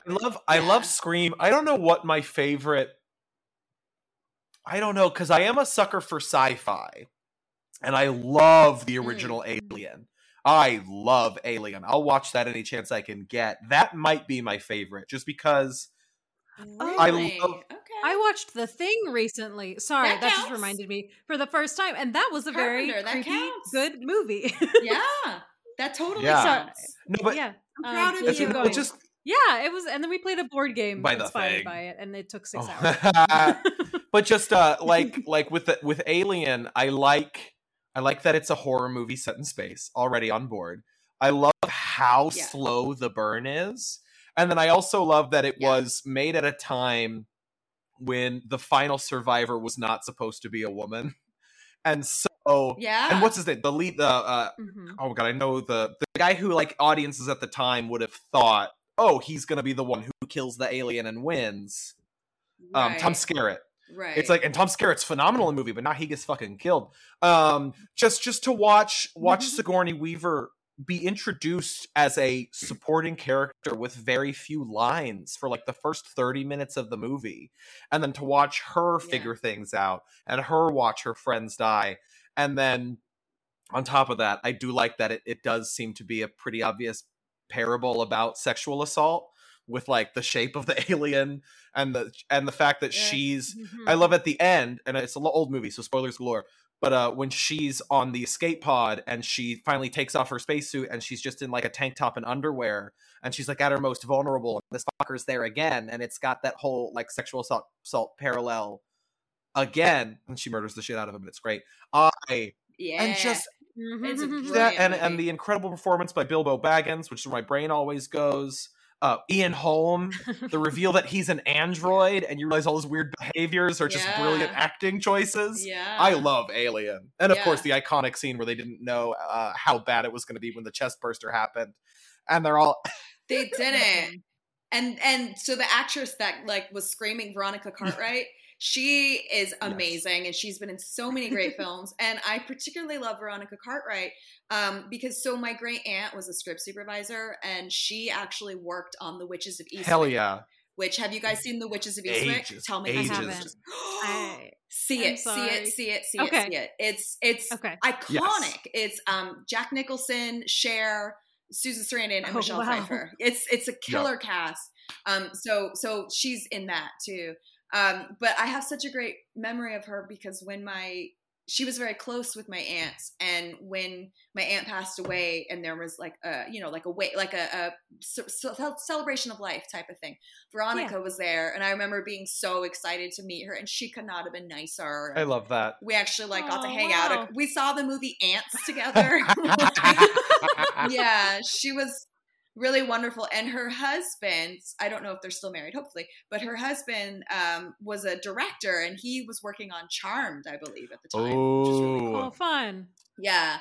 I love I Yeah. love Scream. I don't know what my favorite I don't know cuz I am a sucker for sci-fi. And I love the Mm. original Alien. I love Alien. I'll watch that any chance I can get. That might be my favorite just because I love- okay. I watched The Thing recently. Sorry, That that, just reminded me for the first time, and that was a very Carpenter, that creepy, counts. good movie. yeah, that totally Yeah. counts. no but yeah, I'm um, proud of you. no, it just yeah, it was, and then we played a board game By The inspired Thing. by it, and it took six Oh. hours. but just uh like like with the, with Alien, I like I like that it's a horror movie set in space. Already on board. I love how Yeah. slow the burn is, and then I also love that it Yeah. was made at a time when the final survivor was not supposed to be a woman, and so Yeah. and what's his name? The lead, the uh, Mhm. oh god, I know the the guy who like audiences at the time would have thought, oh, he's gonna be the one who kills the alien and wins. Um, Tom Skerritt. Right. It's like, and Tom Skerritt's phenomenal in the movie, but now he gets fucking killed. Um, just just to watch watch Sigourney Weaver be introduced as a supporting character with very few lines for like the first 30 minutes of the movie and then to watch her Yeah. figure things out and her watch her friends die and then on top of that i do like that it, it does seem to be a pretty obvious parable about sexual assault with like the shape of the alien and the and the fact that Yeah. she's Mhm. I love at the end, and it's a lo- old movie, so spoilers galore. But uh, when she's on the escape pod and she finally takes off her spacesuit and she's just in like a tank top and underwear, and she's like at her most vulnerable, and this fucker's there again, and it's got that whole like sexual assault, assault parallel again, and she murders the shit out of him, and it's great. I yeah. and just It's a Mhm. that and and the incredible performance by Bilbo Baggins, which is where my brain always goes. Uh, Ian Holm, the reveal that he's an android, and you realize all his weird behaviors are just brilliant acting choices. yeah. I love Alien, and of Yeah. course the iconic scene where they didn't know uh, how bad it was going to be when the chest burster happened, and they're all They didn't. And and so the actress that like was screaming Veronica Cartwright, she is amazing and she's been in so many great films. And I particularly love Veronica Cartwright um, because so my great aunt was a script supervisor and she actually worked on The Witches of Eastwick. hell yeah. Which have you guys seen The Witches of Eastwick? Ages, Tell me, ages. I haven't. I, see I'm it, see it, see it, see Okay. it, see it. It's it's okay. iconic. It's um Jack Nicholson, Cher, Susan Sarandon, and Oh, Michelle wow. Pfeiffer. It's it's a killer cast. Um, so so she's in that too. Um, but I have such a great memory of her because when my she was very close with my aunts, and when my aunt passed away, and there was like a you know like a way like a, a ce- ce- celebration of life type of thing. Veronica was there, and I remember being so excited to meet her, and she could not have been nicer. I love that. we actually like got to Oh, hang wow. out. We saw the movie Ants together. yeah, she was really wonderful. And her husband, I don't know if they're still married, hopefully, but her husband um, was a director and he was working on Charmed, I believe, at the time. Which is really cool. Oh, fun. Yeah.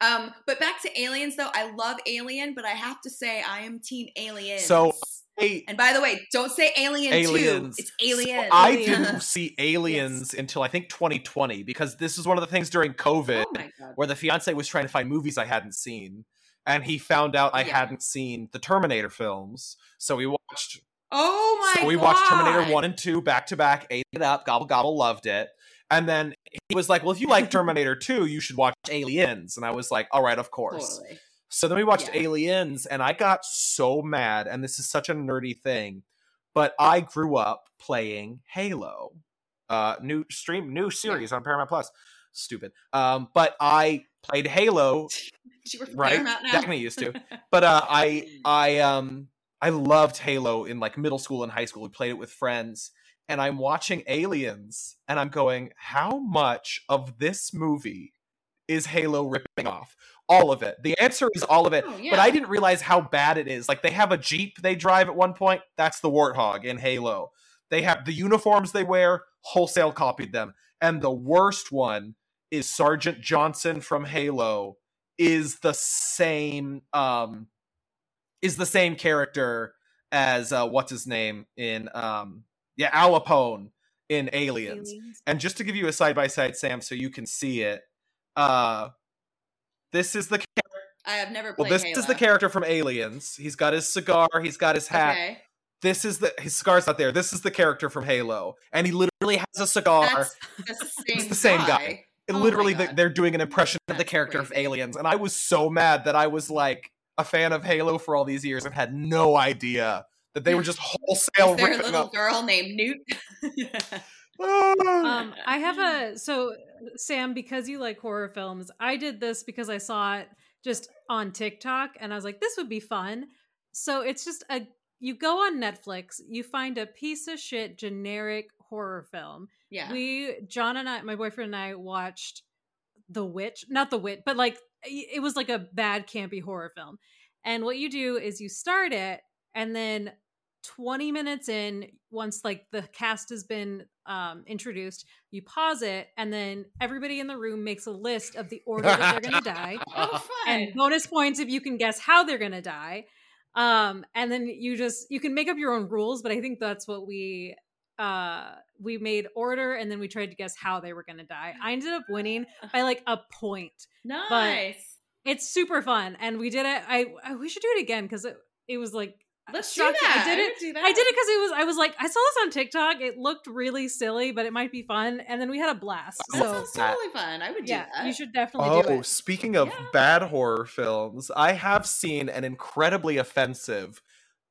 Um, but back to aliens though, I love Alien, but I have to say I am team aliens. So, Hey, and by the way, don't say Alien Aliens. 2. It's Alien. I didn't see Aliens until I think 2020 because this is one of the things during COVID oh where the fiance was trying to find movies I hadn't seen, and he found out I Yeah. hadn't seen the Terminator films. So we watched. Oh my so we god. watched Terminator one and two back to back, ate it up, gobble gobble, loved it. And then he was like, "Well, if you like Terminator two, you should watch Aliens." And I was like, "All right, of course." Totally. So then we watched Yeah. Aliens, and I got so mad. And this is such a nerdy thing, but I grew up playing Halo, uh, new stream, new series on Paramount Plus. Stupid. Um, but I played Halo, She worked for right? Definitely used to. But uh, I, I, um, I loved Halo in like middle school and high school. We played it with friends, and I'm watching Aliens, and I'm going, how much of this movie is Halo ripping off? All of it. The answer is all of it. Oh, But. I didn't realize how bad it is. Like they have a Jeep they drive at one point. That's the Warthog in Halo. They have the uniforms they wear, wholesale copied them. And the worst one is Sergeant Johnson from Halo is the same um is the same character as uh, what's his name in um yeah Al Apone in Aliens. Aliens. And just to give you a side by side, Sam, so you can see it. Uh, this is the I have never well, this Halo. is the character from Aliens. He's got his cigar. He's got his hat. Okay. This is the his cigar's not there. This is the character from Halo, and he literally has a cigar. That's the same, the same guy. Oh literally, the, they're doing an impression of the That's character of. Aliens, and I was so mad that I was like a fan of Halo for all these years and had no idea that they were just wholesale Is there a little up. girl named Newt? Ah. Um, I have a so Sam because you like horror films. I did this because I saw it just on TikTok, and I was like, this would be fun. So it's just a you go on Netflix, you find a piece of shit generic horror film. Yeah. We John and I, my boyfriend and I watched The Witch, not The Witch, but like it was like a bad campy horror film. And what you do is you start it, and then 20 minutes in, once like the cast has been um, introduced, you pause it, and then everybody in the room makes a list of the order that they're going to die oh, fun. and bonus points if you can guess how they're gonna die um and then you just you can make up your own rules but i think that's what we uh we made order and then we tried to guess how they were gonna die i ended up winning by like a point nice. it's super fun and we did it i, I we should do it again because it, it was like Let's do that. i did it do that. I did it because it was. I was like, I saw this on TikTok. It looked really silly, but it might be fun. And then we had a blast. That So sounds totally fun. I would do yeah, that. you should definitely do Oh, it. speaking of Yeah. bad horror films, I have seen an incredibly offensive,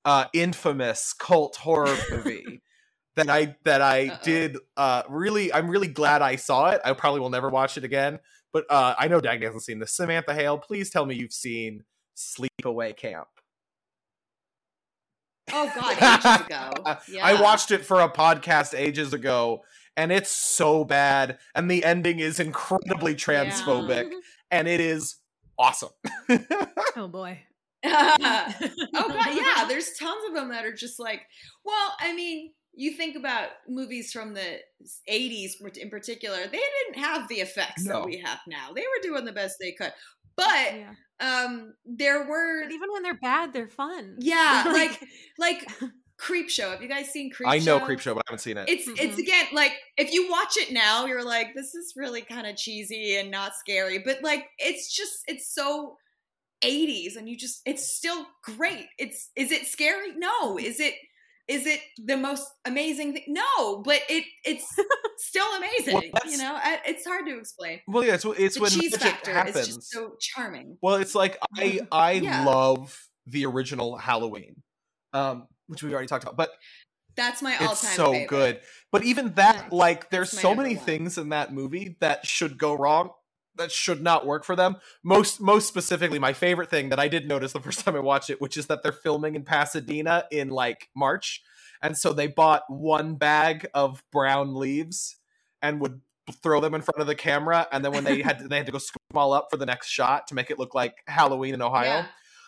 uh, infamous cult horror movie that I that I Uh-oh. did. Uh, really, I'm really glad I saw it. I probably will never watch it again. But uh, I know Dag hasn't seen this. Samantha Hale, please tell me you've seen Sleepaway Camp. Oh God, ages ago. Yeah. I watched it for a podcast ages ago, and it's so bad, and the ending is incredibly transphobic, and it is awesome. oh boy. oh God, yeah. There's tons of them that are just like, well, I mean, you think about movies from the 80s in particular, they didn't have the effects No. that we have now. They were doing the best they could, but Yeah. um, there were, But even when they're bad, they're fun. yeah, like like Creepshow. Have you guys seen Creep I know Show? Creepshow, but I haven't seen it. It's it's Mhm. again like if you watch it now, you're like, this is really kind of cheesy and not scary, but like it's just it's so 80s, and you just it's still great. It's is it scary? No. Is it is it the most amazing thing? No, but it it's still amazing. Well, you know, I, it's hard to explain. well, yeah, it's, it's The when cheese magic factor happens. is just so charming. Well, it's like I I Yeah. love the original Halloween, um, which we already talked about, but That's my all-time it's so favorite. good. But even that, Nice. like, there's so many one. things in that movie that should go wrong, that should not work for them. Most, most specifically, my favorite thing that I did notice the first time I watched it, which is that they're filming in Pasadena in like March, and so they bought one bag of brown leaves and would throw them in front of the camera, and then when they had to, they had to go scoop them all up for the next shot to make it look like Halloween in Ohio. Yeah.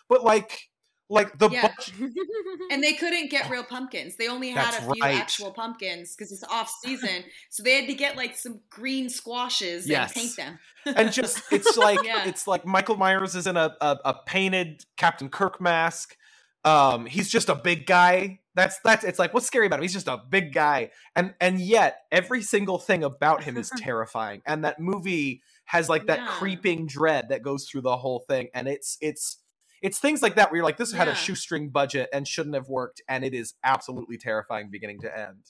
But like, like the Yeah. budget And they couldn't get real pumpkins. They only had That's a few right. actual pumpkins because it's off season. so they had to get like some green squashes Yes. and paint them. and just it's like Yeah. it's like Michael Myers is in a, a a painted Captain Kirk mask. Um, he's just a big guy. That's that's it's like what's scary about him? He's just a big guy, and and yet every single thing about him is terrifying. And that movie has like that Yeah. creeping dread that goes through the whole thing, and it's it's it's things like that where you're like, this had a shoestring budget and shouldn't have worked, and it is absolutely terrifying beginning to end.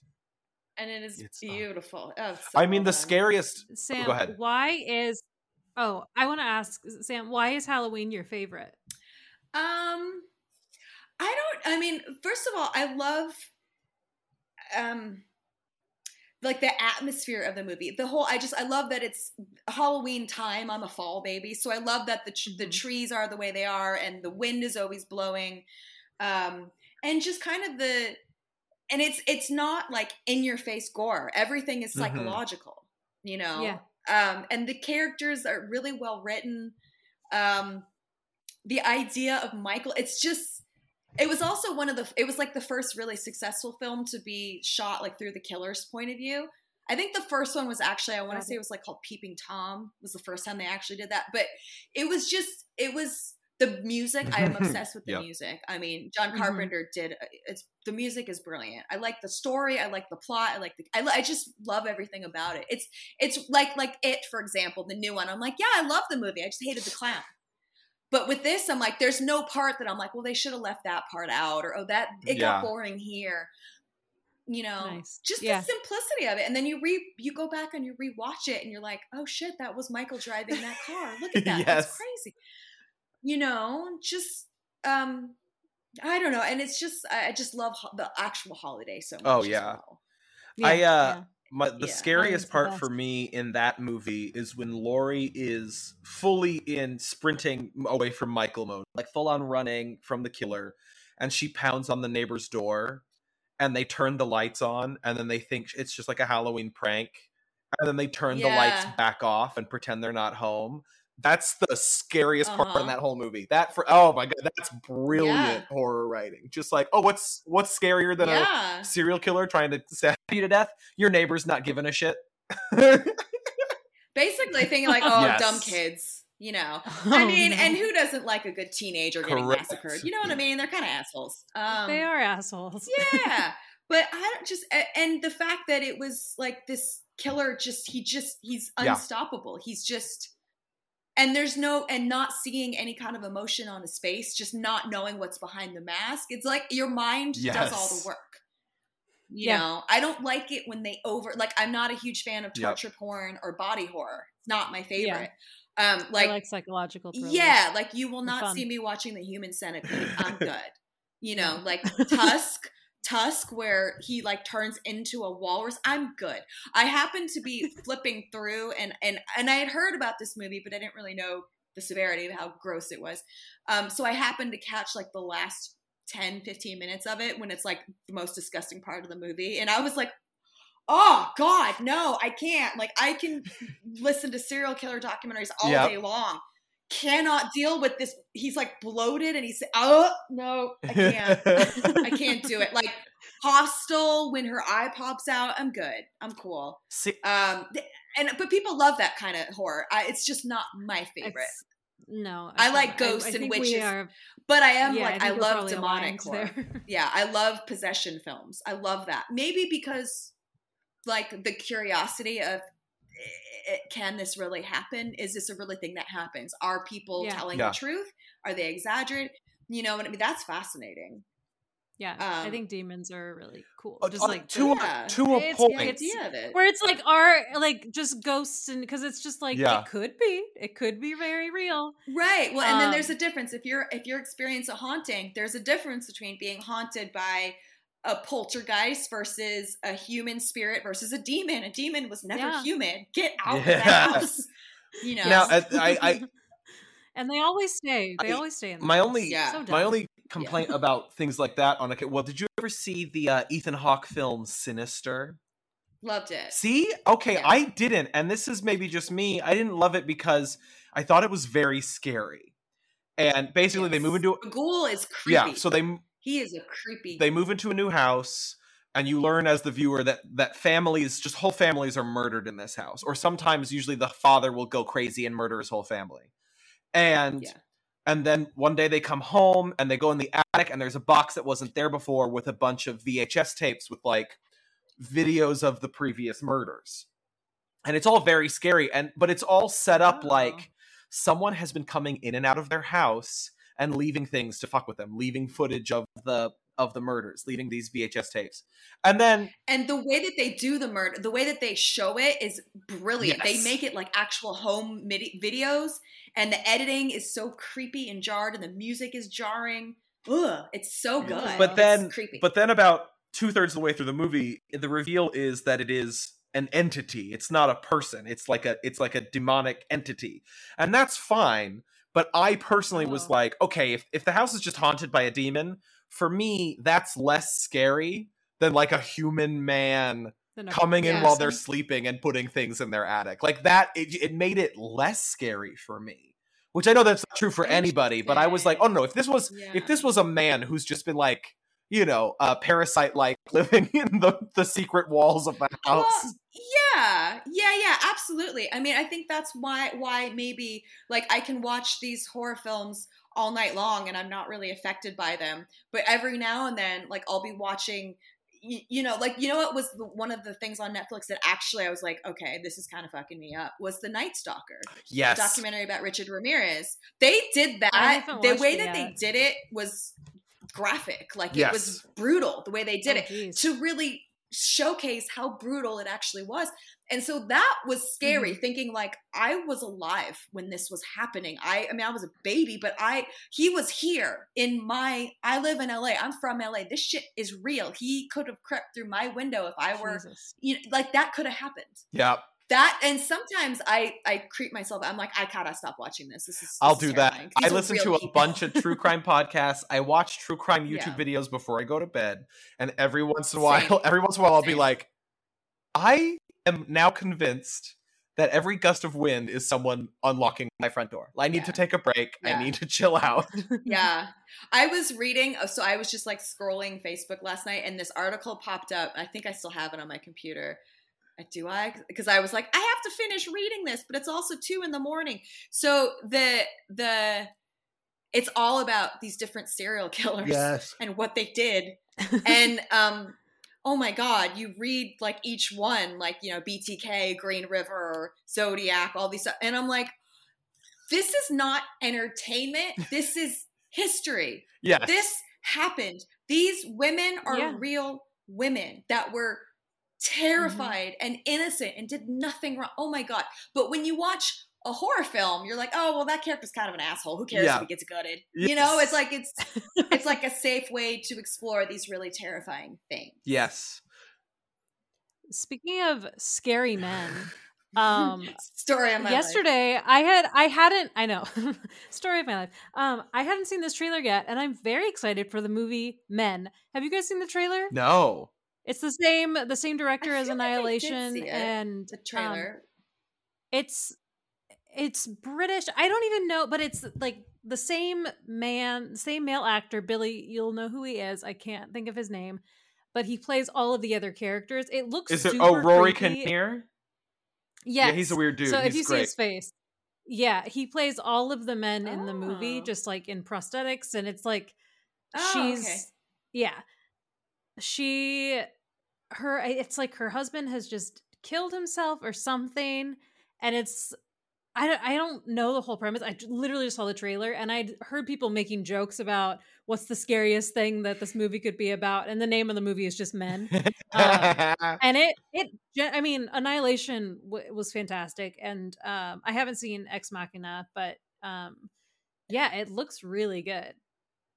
And it is It's, uh, beautiful. Oh, so I mean, well the scariest. Sam, Go ahead. why is oh, I want to ask Sam, why is Halloween your favorite? Um, I don't. I mean, first of all, I love, um, like the atmosphere of the movie. The whole. I just. I love that it's Halloween time. I'm a fall baby, so I love that the the Mhm. trees are the way they are, and the wind is always blowing, um, and just kind of the. And it's it's not like in your face gore. Everything is Mhm. psychological. You know. Yeah. Um, and the characters are really well written. Um, the idea of Michael, it's just it was also one of the it was like the first really successful film to be shot like through the killer's point of view. I think the first one was actually I want to say it was like called Peeping Tom was the first time they actually did that, but it was just it was The music, I am obsessed with the Yep. music. I mean, John Mhm. Carpenter did. uh, It's the music is brilliant. I like the story. I like the plot. I like the. I, I just love everything about it. It's it's like like it for example, the new one. I'm like, yeah, I love the movie. I just hated the clown. But with this, I'm like, there's no part that I'm like, well, they should have left that part out, or oh, that it Yeah. got boring here. You know, Nice. just Yeah. the simplicity of it, and then you re you go back and you rewatch it, and you're like, oh shit, that was Michael driving that car. Look at that, Yes. that's crazy. You know, just um, I don't know, and it's just I I just love ho- the actual holiday so much. Oh, as yeah. well. I, uh, yeah. My, the Yeah. scariest part best. for me in that movie is when Laurie is fully in sprinting away from Michael mode, like full on running from the killer, and she pounds on the neighbor's door, and they turn the lights on, and then they think it's just like a Halloween prank, and then they turn the lights back off and pretend they're not home. That's the scariest part Uh-huh. in that whole movie. That for oh my god, that's brilliant Yeah. horror writing. Just like oh, what's what's scarier than a serial killer trying to stab you to death, your neighbor's not giving a shit. Basically, thinking like, oh, Yes. dumb kids. You know, Oh, I mean, no. and who doesn't like a good teenager getting Correct. massacred? You know what I mean? They're kind of assholes. Um, they are assholes. yeah but i don't just and the fact that it was like this killer just he just he's Yeah. unstoppable he's just and there's no and not seeing any kind of emotion on his face just not knowing what's behind the mask it's like your mind does all the work you Yeah. know i don't like it when they over like i'm not a huge fan of Yep. torture porn or body horror it's not my Yeah. favorite um like, like like psychological thrillers. yeah, like you will not see me watching the Human Centipede. I'm good. You know, like Tusk, Tusk, where he like turns into a walrus. I'm good. I happened to be flipping through, and and and I had heard about this movie, but I didn't really know the severity of how gross it was. Um, so I happened to catch like the last 10, 15 minutes of it when it's like the most disgusting part of the movie, and I was like. Oh God, no! I can't. Like, I can listen to serial killer documentaries all Yep. day long cannot deal with this. He's like bloated and he's oh no, I can't. I can't do it. Like Hostel when her eye pops out. I'm good. I'm cool. See, Um and but people love that kind of horror. I, it's just not my favorite. It's- no, I it's like ghosts and think we witches. are- But I am yeah, like I, I, love demonic horror. there. Yeah, I love possession films. I love that. Maybe because like the curiosity of can this really happen? Is this a really thing that happens? Are people Yeah. telling Yeah. the truth? Are they exaggerated? You know what I mean? That's fascinating. Yeah, I Um, think demons are really cool. uh, Just uh, like to yeah. a to a It's- point. The it's- it. where it's like are like just ghosts and because it's just like Yeah. it could be it could be very real Right. Well, and then there's Um, a difference. If you're if you're experiencing a haunting, there's a difference between being haunted by a poltergeist versus a human spirit versus a demon. A demon was never Yeah. human. Get out of Yeah. the house. You know. Now, I, I, I and they always stay they I- always stay in the my house. only Yeah. So my only complaint about things like that on a well, did you ever see the uh, Ethan Hawke film Sinister? Loved it. See, okay, Yeah. I didn't, and this is maybe just me. I didn't love it because I thought it was very scary, and basically they move into a ghoul is creepy. yeah, so they he is a creepy. they move into a new house and you learn as the viewer that that families just whole families are murdered in this house or sometimes usually the father will go crazy and murder his whole family and Yeah. and then one day they come home and they go in the attic and there's a box that wasn't there before with a bunch of VHS tapes with like videos of the previous murders and it's all very scary and but it's all set up Oh. like someone has been coming in and out of their house and leaving things to fuck with them leaving footage of the of the murders leaving these vhs tapes and then and the way that they do the murder, the way that they show it is brilliant. They make it like actual home midi- videos, and the editing is so creepy and jarred, and the music is jarring. Ugh, it's so good. but It's then creepy. but then about two-thirds of the way through the movie the reveal is that it is an entity it's not a person it's like a it's like a demonic entity and that's fine but i personally was Oh. like okay if, if the house is just haunted by a demon for me that's less scary than like a human man coming in Yeah. while they're sleeping and putting things in their attic like that it, it made it less scary for me which i know that's not true for anybody but i was like oh no if this was Yeah. if this was a man who's just been like you know a parasite like living in the the secret walls of the house Well, Yeah, yeah, yeah, absolutely. I mean, I think that's why why maybe like I can watch these horror films all night long and I'm not really affected by them. But every now and then, like I'll be watching you, you know, like you know what was the, one of the things on Netflix that actually I was like, okay, this is kind of fucking me up. Was the Night Stalker? Yes, documentary about Richard Ramirez. They did that. The way it that they did it was graphic. Like Yes. it was brutal the way they did Oh, it geez. to really showcase how brutal it actually was. And so that was scary Mm-hmm. thinking like I was alive when this was happening. I I mean I was a baby, but I he was here in my I live in LA. I'm from LA. This shit is real. He could have crept through my window if I were Jesus. you know, like that could have happened. yeah. That and sometimes I I creep myself. I'm like I gotta stop watching this. This is. I'll is do that. I listen to a bunch of true crime podcasts. I watch true crime YouTube Yeah. videos before I go to bed, and every once in a Same. while, every once in a while, I'll be like, I am now convinced that every gust of wind is someone unlocking my front door. I need Yeah. to take a break. I need to chill out. yeah. I was reading, uh, so I was just like scrolling Facebook last night and this article popped up. I think I still have it on my computer. Do I? Because I was like, I have to finish reading this, but it's also two in the morning. So the, the, it's all about these different serial killers and what they did. and, um, oh my God, you read like each one, like, you know, BTK, Green River, Zodiac, all these stuff. And I'm like, this is not entertainment. This is history. Yes. This happened. These women are Yeah. real women that were terrified and innocent and did nothing wrong. Oh my God. But when you watch a horror film, you're like, oh well, that character's kind of an asshole. Who cares Yeah. if he gets gutted? You know, it's like it's it's like a safe way to explore these really terrifying things. yes. Speaking of scary men, um, Story of my life. yesterday I had I hadn't I know story of my life. Um, I hadn't seen this trailer yet, and I'm very excited for the movie Men. Have you guys seen the trailer? No. It's the same the same director as feel like Annihilation, and the um, it's it's British. I don't even know, but it's like the same man, same male actor, Billy. You'll know who he is. I can't think of his name, but he plays all of the other characters. It looks Is it super oh Rory creepy. Kinnear? Yes. Yeah, he's a weird dude. So if He's you see his face, yeah, he plays all of the men in the movie, Oh. just like in prosthetics, and it's like Oh, she's okay. yeah, she her it's like her husband has just killed himself or something, and it's. I don't, I don't know the whole premise. I literally just saw the trailer and I'd heard people making jokes about what's the scariest thing that this movie could be about. And the name of the movie is just Men. Uh, and it it i mean annihilation w- was fantastic and um i haven't seen ex machina but um yeah it looks really good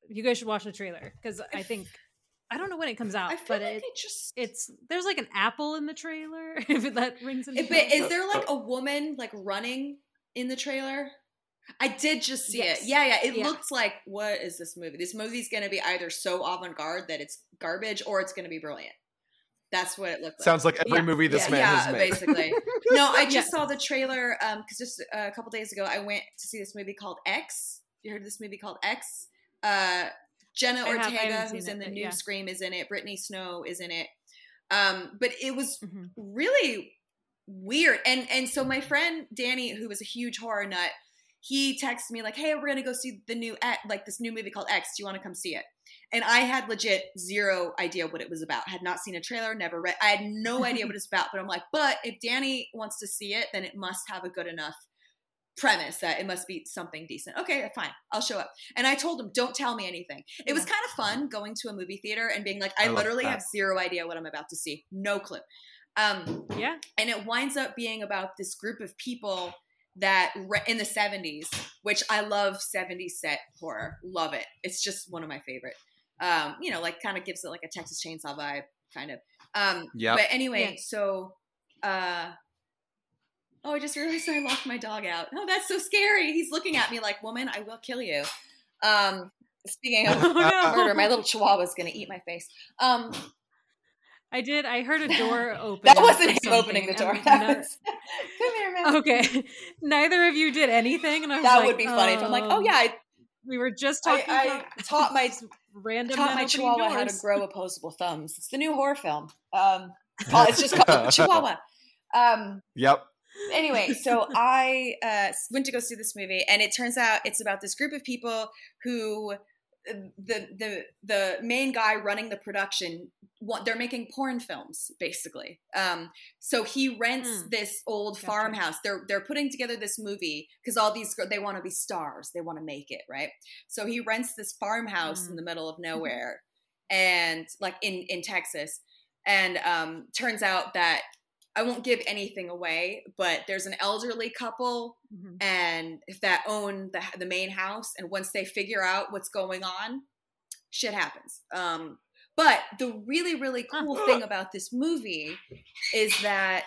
you guys should watch the trailer because i think i don't know when it comes out I feel but like it, it just it's there's like an apple in the trailer if that rings any Eh, But bells. is there like a woman like running in the trailer? I did just see Yes. it. Yeah, yeah. It Yeah. looks like what is this movie? This movie's going to be either so avant-garde that it's garbage, or it's going to be brilliant. That's what it looked like. Sounds like every Yeah. movie this yeah, man yeah, has made. basically. No, I just Yes. saw the trailer because just a couple days ago I went to see this movie called X. You heard of this movie called X? Uh, Jenna I Ortega, seen who's it, in the new yeah. Scream, is in it. Brittany Snow is in it. Um, but it was Mhm. really weird. And and so my friend Danny, who was a huge horror nut, he texted me like, "Hey, we're gonna go see the new X- like this new movie called X. Do you want to come see it?" And I had legit zero idea what it was about. Had not seen a trailer, never read. I had no idea what it's about. But I'm like, but if Danny wants to see it, then it must have a good enough premise that it must be something decent. Okay, fine, I'll show up. And I told him, don't tell me anything. It was kind of fun going to a movie theater and being like, I, I literally have zero idea what I'm about to see, no clue. Um, yeah and it winds up being about this group of people that re- in the 70s which i love 70s set horror love it it's just one of my favorite um you know like kind of gives it like a texas chainsaw vibe kind of um Yep. but anyway Yeah. so uh oh i just realized i locked my dog out oh that's so scary he's looking at me like woman i will kill you um speaking of Oh, no. murder my little chihuahua chihuahua's gonna eat my face um i did i heard a door open that wasn't him opening the door that was come here man okay neither of you did anything and I was that like, would be funny if I'm like, oh um, yeah, I, we were just talking I, about I taught my random taught my opening chihuahua how to grow opposable thumbs. It's the new horror film. Um, oh, it's just called Chihuahua. Um, Yep. Anyway, so I uh, went to go see this movie, and it turns out it's about this group of people who uh, the the the main guy running the production they're making porn films basically um so he rents Hmm. this old Gotcha. farmhouse they're they're putting together this movie because all these they want to be stars they want to make it right so he rents this farmhouse in Hmm. the middle of nowhere and like in in texas and um turns out that I won't give anything away, but there's an elderly couple Mhm. and that own the the main house, and once they figure out what's going on, shit happens. Um, but the really really cool thing about this movie is that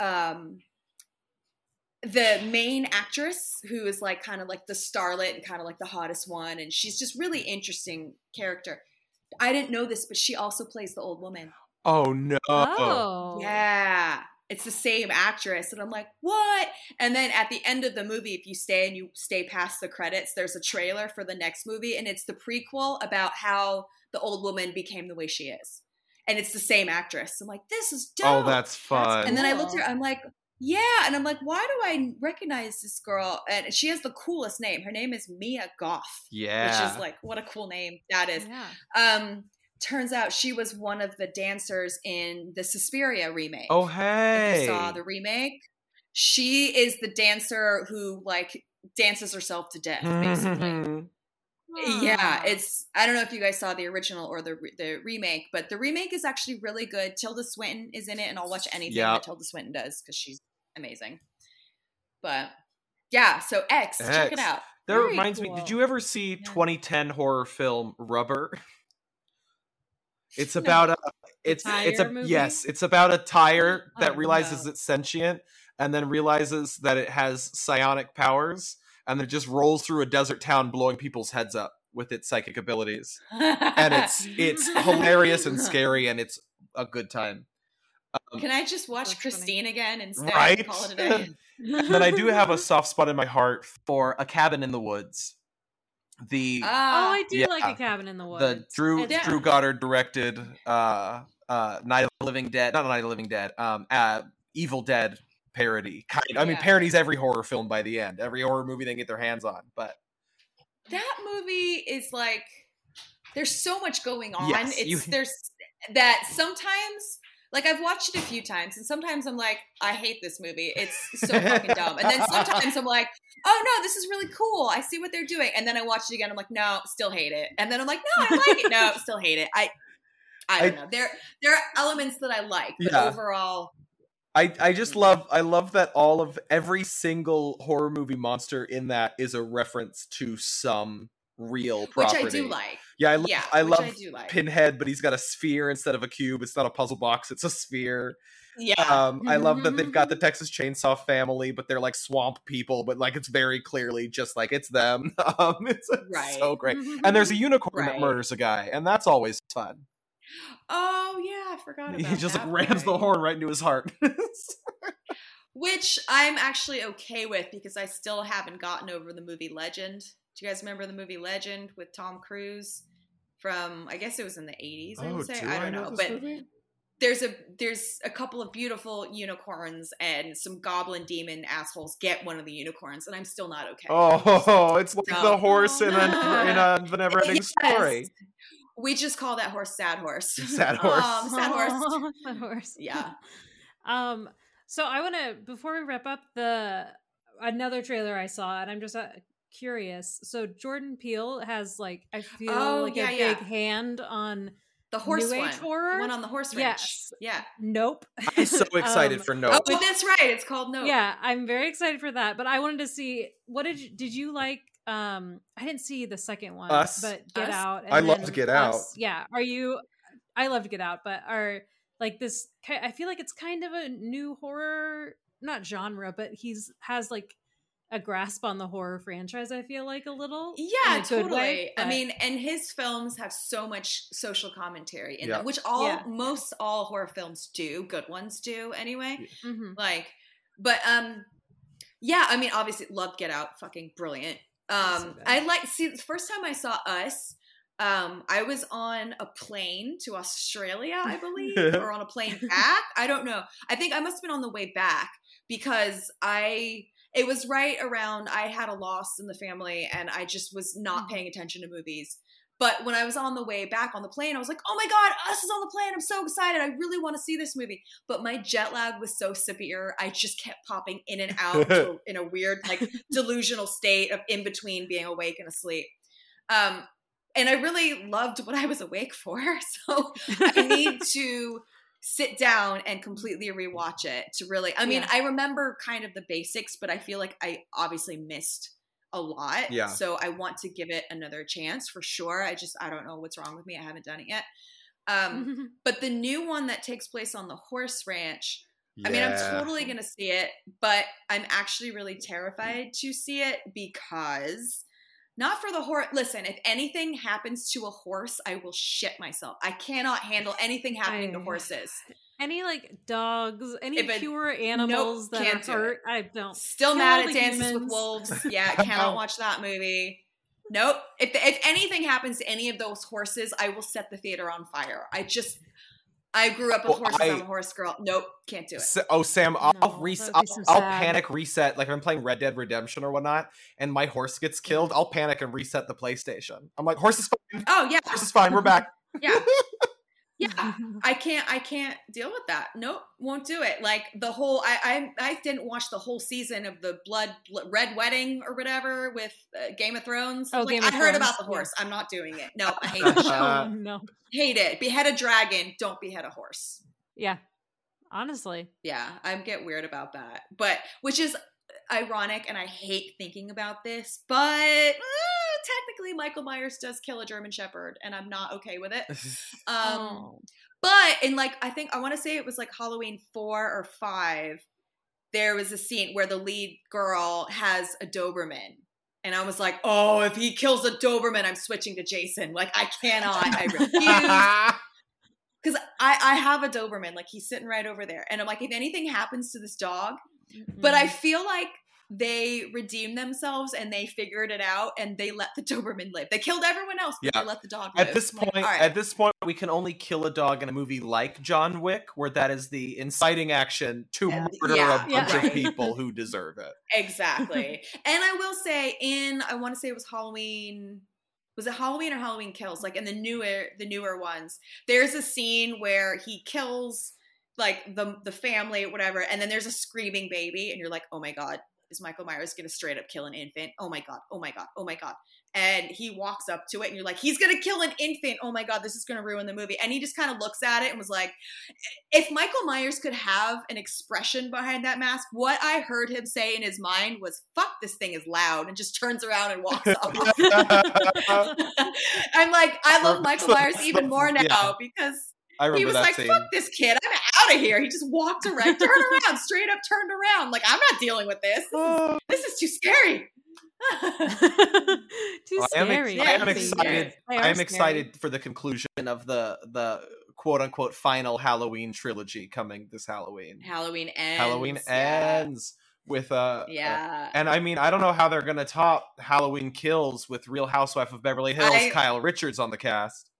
um, the main actress, who is like kind of like the starlet and kind of like the hottest one, and she's just really interesting character. I didn't know this, but she also plays the old woman. Oh no. Oh. Yeah. It's the same actress. And I'm like, what? And then at the end of the movie, if you stay and you stay past the credits, there's a trailer for the next movie. And it's the prequel about how the old woman became the way she is. And it's the same actress. I'm like, this is dope. Oh, that's fun. and then I looked at her, I'm like, yeah. And I'm like, why do I recognize this girl? And she has the coolest name. Her name is Mia Goth, yeah. which is like, what a cool name that is. Yeah. Um, turns out she was one of the dancers in the Suspiria remake. oh If hey. you saw the remake, she is the dancer who like dances herself to death, basically. yeah, Ah. it's I don't know if you guys saw the original or the the remake, but the remake is actually really good. Tilda Swinton is in it, and I'll watch anything Yeah. that Tilda Swinton does because she's amazing. But yeah, so X, check it out. that Very reminds me. Did you ever see Yeah. 2010 horror film Rubber? It's No. about a. It's it's a movie? yes. It's about a tire that Oh, realizes no. it's sentient and then realizes that it has psionic powers and then it just rolls through a desert town blowing people's heads up with its psychic abilities. And it's it's hilarious and scary and it's a good time. Um, Can I just watch That's funny. Christine again instead? and Right? Call it a day. and then I do have a soft spot in my heart for a cabin in the woods. The Oh, I do Yeah. like a cabin in the woods. the Drew It's- Drew Goddard directed uh uh Night of the Living Dead, not Night of the Living Dead, um uh Evil Dead parody. Kind I mean Yeah. parodies every horror film by the end. Every horror movie they can get their hands on. But that movie is like there's so much going on. Yes, it's you- there's that sometimes like I've watched it a few times and sometimes I'm like, I hate this movie. It's so fucking dumb. And then sometimes I'm like, oh no, this is really cool. I see what they're doing. And then I watch it again, I'm like, no, still hate it. And then I'm like, no, I like it. No, still hate it. I I don't I- know. There there are elements that I like, but Yeah. overall I I just love I love that all of every single horror movie monster in that is a reference to some real property. which I do like. Yeah, I love yeah, I love I like. Pinhead, but he's got a sphere instead of a cube. It's not a puzzle box; it's a sphere. yeah. Um, I love that they've got the Texas Chainsaw Family, but they're like swamp people, but like it's very clearly just like it's them. Um, it's, it's Right. so great. And there's a unicorn that murders a guy, and that's always fun. oh yeah, I forgot about He just like rams the horn right into his heart. Which I'm actually okay with because I still haven't gotten over the movie Legend. Do you guys remember the movie Legend with Tom Cruise from I guess it was in the 80s, I would say. Oh, do I don't know, this but movie? there's a there's a couple of beautiful unicorns and some goblin demon assholes get one of the unicorns and I'm still not okay. Oh, it's like So- the horse in a Oh, in a the never ending Yes. story. We just call that horse sad horse. Sad horse. Um, sad horse. Sad horse. Yeah. Um. So I want to before we wrap up the another trailer I saw, and I'm just uh, curious. So Jordan Peele has like I feel Oh, like yeah, a yeah. big hand on. The horse New one. Age The horror? one on the horse ranch. Yes. Yeah. Nope. I'm so excited Um, for Nope. Oh, Nope. that's right. It's called Nope. Yeah, I'm very excited for that. But I wanted to see what did you, did you like? Um, I didn't see the second one, Us. but Get Us? Out. I and loved then Get Out. Yeah, are you? I loved Get Out, but are like this? I feel like it's kind of a new horror, not genre, but he's has like a grasp on the horror franchise. I feel like a little. Yeah, a totally. way, I mean, and his films have so much social commentary in Yeah. them, which all Yeah. most all horror films do. Good ones do anyway. Mhm. Like, but um, yeah. I mean, obviously, loved Get Out. Fucking brilliant. Um, good. I like see the first time I saw Us. Um, I was on a plane to Australia, I believe, or on a plane back. I don't know. I think I must have been on the way back because I it was right around I had a loss in the family and I just was not Mm-hmm. paying attention to movies. But when I was on the way back on the plane, I was like, "Oh my god, us is on the plane! I'm so excited! I really want to see this movie." But my jet lag was so severe, I just kept popping in and out to- in a weird, like, delusional state of in between being awake and asleep. Um, and I really loved what I was awake for, so I need to sit down and completely rewatch it to really. I mean, Yeah. I remember kind of the basics, but I feel like I obviously missed a lot. Yeah. So I want to give it another chance for sure. I just I don't know what's wrong with me. I haven't done it yet. Um, but the new one that takes place on the horse ranch. yeah. I mean, I'm totally gonna see it, but I'm actually really terrified to see it because not for the horse. Listen, if anything happens to a horse, I will shit myself. I cannot handle anything happening to horses. any like dogs, any If it- pure animals that can't do are hurt, I don't. Still Kill mad all at the Dances with. Wolves. Yeah, cannot watch that movie. Nope. If if anything happens to any of those horses, I will set the theater on fire. I just I grew up with Well, horses. I- I'm a horse girl. Nope, can't do it. Sa- oh Sam, I'll No, reset. that would be I'll, so I'll panic reset. Like if I'm playing Red Dead Redemption or whatnot, and my horse gets killed, I'll panic and reset the PlayStation. I'm like, horse is fine. Oh yeah, Horse is fine. We're back. yeah, yeah. I can't. I can't deal with that. Nope, won't do it. Like the whole. I I, I didn't watch the whole season of the Blood Bl- Red Wedding or whatever with uh, Game of Thrones. Oh, like, Game I of heard Thrones, about the yeah. horse. I'm not doing it. No, I hate the show. oh no. hate it. Behead a dragon. Don't behead a horse. Yeah. Honestly. Yeah, I get weird about that. But which is ironic and I hate thinking about this, but uh, technically Michael Myers does kill a German shepherd and I'm not okay with it. Um oh. but in like I think I want to say it was like Halloween 4 or 5 there was a scene where the lead girl has a Doberman and I was like, "Oh, if he kills a Doberman, I'm switching to Jason." Like I cannot. I refuse because I, I have a Doberman, like he's sitting right over there, and I'm like, if anything happens to this dog, but I feel like they redeemed themselves and they figured it out and they let the Doberman live. They killed everyone else, but Yeah. they let the dog live. At this I'm like, point, at this point, we can only kill a dog in a movie like John Wick, where that is the inciting action to Uh, murder yeah, a bunch of people who deserve it. exactly. and I will say, in I want to say it was Halloween. Was it Halloween or Halloween Kills? Like in the newer the newer ones, there's a scene where he kills like the the family whatever, and then there's a screaming baby, and you're like, oh my god, is Michael Myers gonna straight up kill an infant? Oh my god, oh my god, oh my god. And he walks up to it, and you're like, he's gonna kill an infant. Oh my god, this is gonna ruin the movie. And he just kind of looks at it and was like, if Michael Myers could have an expression behind that mask, what I heard him say in his mind was, fuck, this thing is loud, and just turns around and walks off. I'm like, I love Michael Myers even more now Yeah. because I remember he was that like, scene. fuck this kid, I'm out of here. He just walked around, turned around, straight up turned around. Like, I'm not dealing with this. This is, Oh, this is too scary. Too I am, ex- scary. Yeah, I am excited. I am scary. excited for the conclusion of the the quote unquote final Halloween trilogy coming this Halloween. Halloween ends. Halloween yeah. ends with uh, uh, Yeah. and I mean, I don't know how they're gonna top Halloween Kills with Real Housewife of Beverly Hills, I- Kyle Richards on the cast.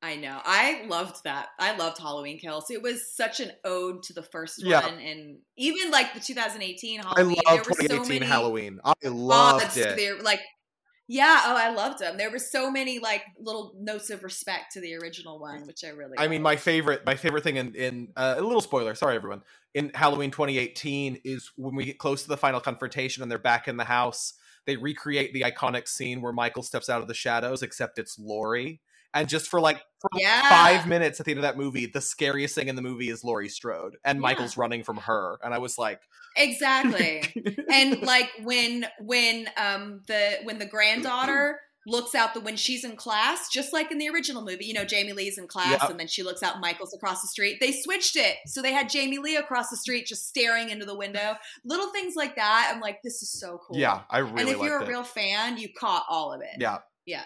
I know. I loved that. I loved Halloween Kills. It was such an ode to the first Yeah. one, and even like the 2018 I Halloween. love there were 2018 so many Halloween. I loved odds it. there, like, yeah. Oh, I loved them. There were so many like little notes of respect to the original one, which I really. I mean, my favorite, my favorite thing in in uh, a little spoiler. Sorry, everyone. In Halloween 2018 is when we get close to the final confrontation and they're back in the house. They recreate the iconic scene where Michael steps out of the shadows, except it's Laurie. And just for like for Yeah. five minutes at the end of that movie, the scariest thing in the movie is Laurie Strode, and Yeah. Michael's running from her. And I was like, exactly. and like when when um the when the granddaughter looks out the when she's in class just like in the original movie you know jamie lee's in class Yep. and then she looks out michael's across the street they switched it so they had jamie lee across the street just staring into the window little things like that i'm like this is so cool yeah, I really and if you're a it. real fan you caught all of it yeah, Yeah.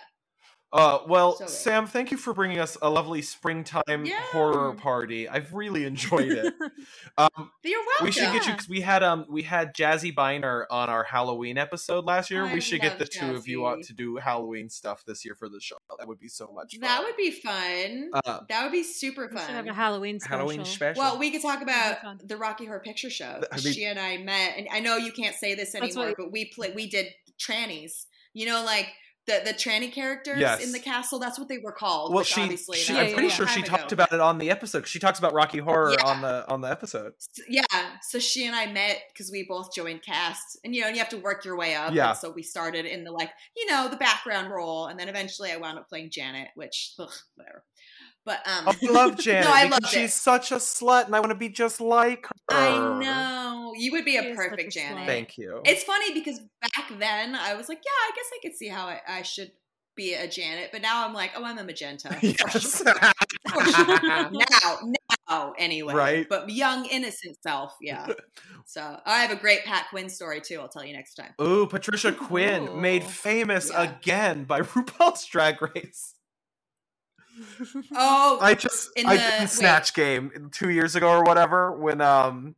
Uh, well, So. Sam, thank you for bringing us a lovely springtime Yeah. horror party. I've really enjoyed it. um, You're welcome. we should get you because we had um we had Jazzy Biner on our Halloween episode last year. I we should get love the two of you out to do Halloween stuff this year for the show. That would be so much fun. That would be fun. uh, that would be super We should have a fun. Halloween special. Halloween special. Well, we could talk about the Rocky Horror Picture Show. I mean- she and I met, and I know you can't say this anymore, what- but we play. We did trannies. You know, like the the tranny characters Yes. in the castle. That's what they were called. well, she, obviously she I'm pretty yeah. sure she talked ago. about it on the episode. She talks about Rocky Horror Yeah. on the on the episode. Yeah, so she and I met because we both joined cast, and you know, you have to work your way up. Yeah. And so we started in the like, you know, the background role, and then eventually I wound up playing Janet, which ugh, whatever. But um, I love Janet no, I because loved she's it. such a slut, and I want to be just like her. I know you would be She a is such perfect a slut. Janet. Thank you. It's funny because back then I was like, yeah, I guess I could see how I, I should be a Janet, but now I'm like, oh, I'm a magenta. yes. Now, now, anyway. Right. But young, innocent self, yeah. So I have a great Pat Quinn story too. I'll tell you next time. Ooh, Patricia Quinn Ooh. made famous Yeah. again by RuPaul's Drag Race. Oh, I just In I the- did wait. Snatch Game two years ago or whatever when um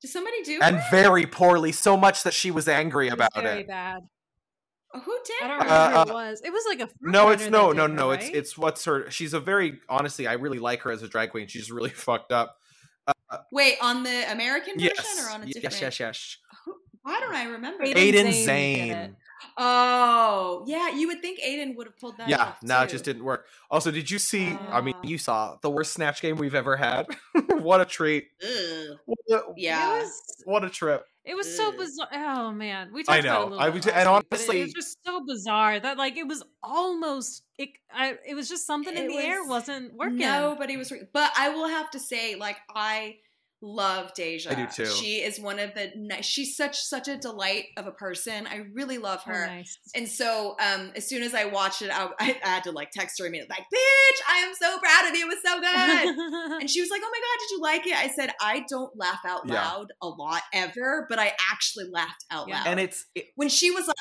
did somebody do and it? very poorly, so much that she was angry It was about very it. bad. Who did? I don't it? remember Uh, who it was. It was like a No, it's that no, no, her, no. It's right? it's what's her. She's a very honestly. I really like her as a drag queen. She's really fucked up. Wait, on the American version Yes, or on a Y- different? yes, yes, yes. Why don't I remember? Aiden that? Aiden Zhane did it. Oh, yeah. You would think Aiden would have pulled that Yeah, off. no, it just didn't work. Also, did you see? I mean, Ah. you saw the worst snatch game we've ever had. what a treat! Ugh. What a, Yeah. Was what a trip! it was so bizarre. Oh man, we I talked about it a know. little I bit was- last and week, it- it, was just so bizarre that like it was almost it. I, it was just something in It the air was- wasn't working. Nobody was, re- but I will have to say, like, I love Deja. I do too. She is one of the. She's such such a delight of a person. I really love Oh, her. nice. And so, um, as soon as I watched it, I, I had to like text her immediately, like, "Bitch, I am so proud of you. It was so good." and she was like, "Oh my god, did you like it?" I said, "I don't laugh out Yeah. loud a lot ever, but I actually laughed out Yeah. loud." And it's it, when she was like.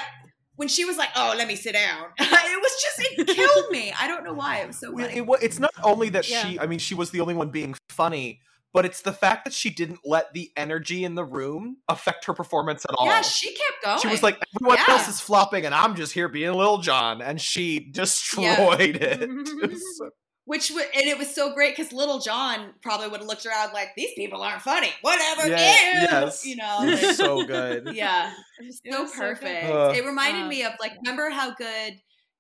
When she was like, "Oh, let me sit down," it was just it killed me. I don't know why it was so Well, funny. it wa- it's not only that Yeah. she i mean she was the only one being funny but it's the fact that she didn't let the energy in the room affect her performance at all Yeah, she kept going. she was like everyone Yeah. else is flopping and i'm just here being Lil Jon and she destroyed it It which w- and it was so great because Lil Jon probably would have looked around like these people aren't funny. Whatever, Yeah, yes. you know. it was like- so good yeah, it was It so was so good. perfect. It reminded Uh, me of like, remember how good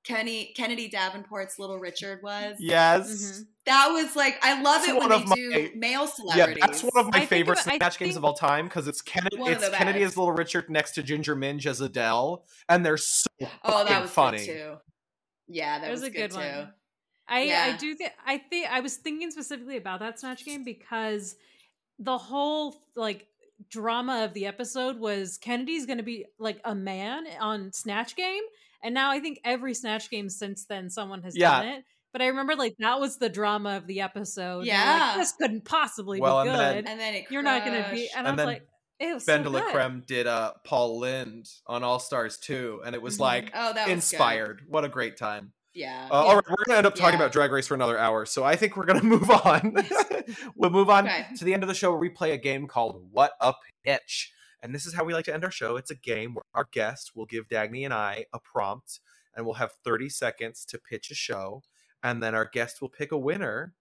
Kenny Kennedy Davenport's Little Richard was? yes Mhm. That was like I love It's it when one they of my- do male yeah celebrities. that's one of my I favorite about- snatch games of all time because it's kennedy it's kennedy best. as little richard next to ginger minj as adele and they're so oh, that fucking was funny good too. Yeah, that It was was, a good too. one. I I Yeah. do think I think I was thinking specifically about that snatch game because the whole like drama of the episode was Kennedy's going to be like a man on snatch game and now I think every snatch game since then someone has Yeah. done it but I remember like that was the drama of the episode Yeah. like, this couldn't possibly Well, be and good then- And then it you're not going to be and, And I was then like it was ben so de la creme did uh paul lynde on all stars 2 and it was Mhm. like Oh, that was good. inspired what a great time Yeah. Uh, All right, we're gonna end up talking Yeah. about Drag Race for another hour, so I think we're gonna move on. we'll move on Okay. to the end of the show where we play a game called What a Pitch, and this is how we like to end our show. It's a game where our guest will give Dagny and I a prompt, and we'll have thirty seconds to pitch a show, and then our guest will pick a winner.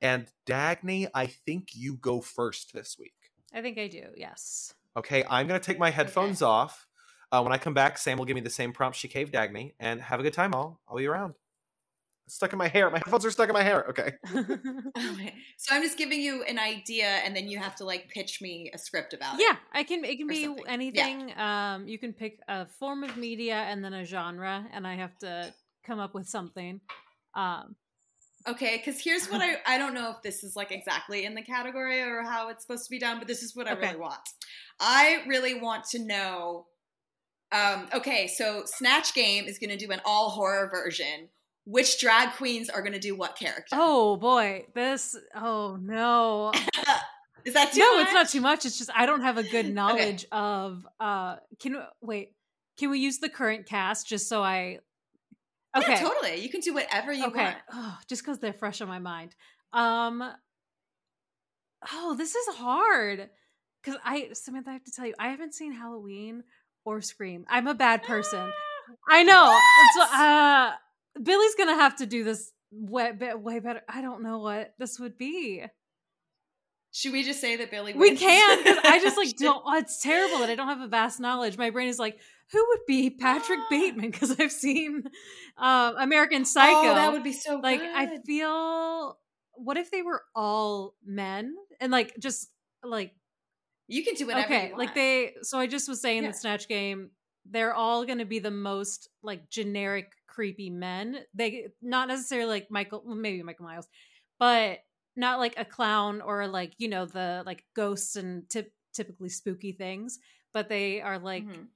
And Dagny, I think you go first this week. I think I do yes Okay, I'm gonna take my headphones off. Uh, when I come back, Sam will give me the same prompt she gave Dagny, and have a good time. All I'll be around. It's stuck in my hair. My headphones are stuck in my hair. Okay. Okay. So I'm just giving you an idea, and then you have to like pitch me a script about it. Yeah, I can. It can be something. Yeah. anything. Um, you can pick a form of media and then a genre, and I have to come up with something. Um, Okay, because here's what I I don't know if this is like exactly in the category or how it's supposed to be done, but this is what I really want. I really want to know. Um, okay, so Snatch Game is going to do an all horror version. Which drag queens are going to do what character? oh boy, this. Oh no, is that too much? no, much? it's not too much. It's just I don't have a good knowledge of. Uh, can wait? Can we use the current cast just so I? Okay. Yeah, totally. You can do whatever you okay. want. Oh, just because they're fresh on my mind. Um. Oh, this is hard. Because I, Samantha, I have to tell you, I haven't seen Halloween or Scream. I'm a bad person. I know. So, uh, Billy's gonna have to do this way, way better. I don't know what this would be. Should we just say that Billy? We wins? can because I just like don't. Oh, it's terrible that I don't have a vast knowledge. My brain is like, who would be Patrick. Bateman? Because I've seen uh, American Psycho. Oh, that would be so like good. I feel. What if they were all men and like just like you can do whatever. okay, like they. So I just was saying Yeah. the Snatch Game. They're all going to be the most like generic creepy men. They not necessarily like Michael, well, maybe Michael Miles, but not like a clown or like you know the like ghosts and tip, typically spooky things. But they are like Mhm.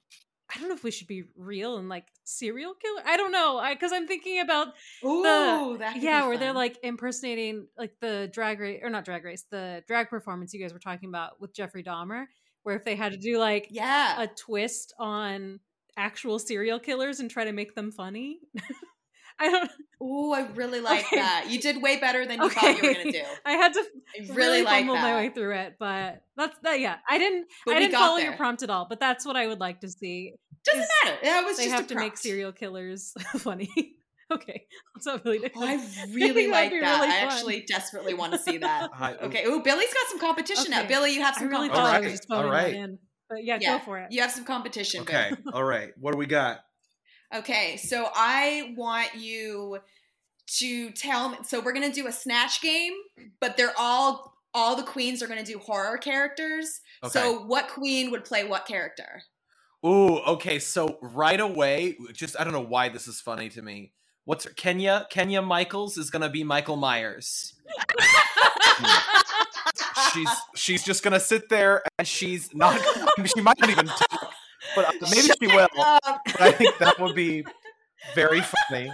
I don't know if we should be real and like serial killer. I don't know because I'm thinking about Ooh, that yeah, where they're like impersonating like the drag race or not drag race, the drag performance you guys were talking about with Jeffrey Dahmer, where if they had to do like yeah. a twist on actual serial killers and try to make them funny. I don't. Oh, I really like Okay. that. You did way better than you thought you were gonna do. I had to I really, really, like fumble that. my way through it, but that's that. Yeah, I didn't. But I didn't follow there. your prompt at all, but that's what I would like to see. Doesn't is matter. That was They just have a to make serial killers funny. okay, that's not really. Oh, I really that'd like that. really I actually desperately want to see that. Okay. Oh, Billy's got some competition now. Billy, you have I some really competition. thought I Alright, was just phoning alright. that in, but yeah, Yeah, go for it. You have some competition. Bill. Okay. All right. What do we got? Okay, so I want you to tell me. So we're gonna do a snatch game, but they're all all the queens are gonna do horror characters. Okay. So what queen would play what character? Ooh, okay. So right away, just I don't know why this is funny to me. What's her Kenya? Kenya Michaels is gonna be Michael Myers. she's she's just gonna sit there and she's not. I mean, she might not even talk, but uh, maybe she will. Um, But I think that would be very funny.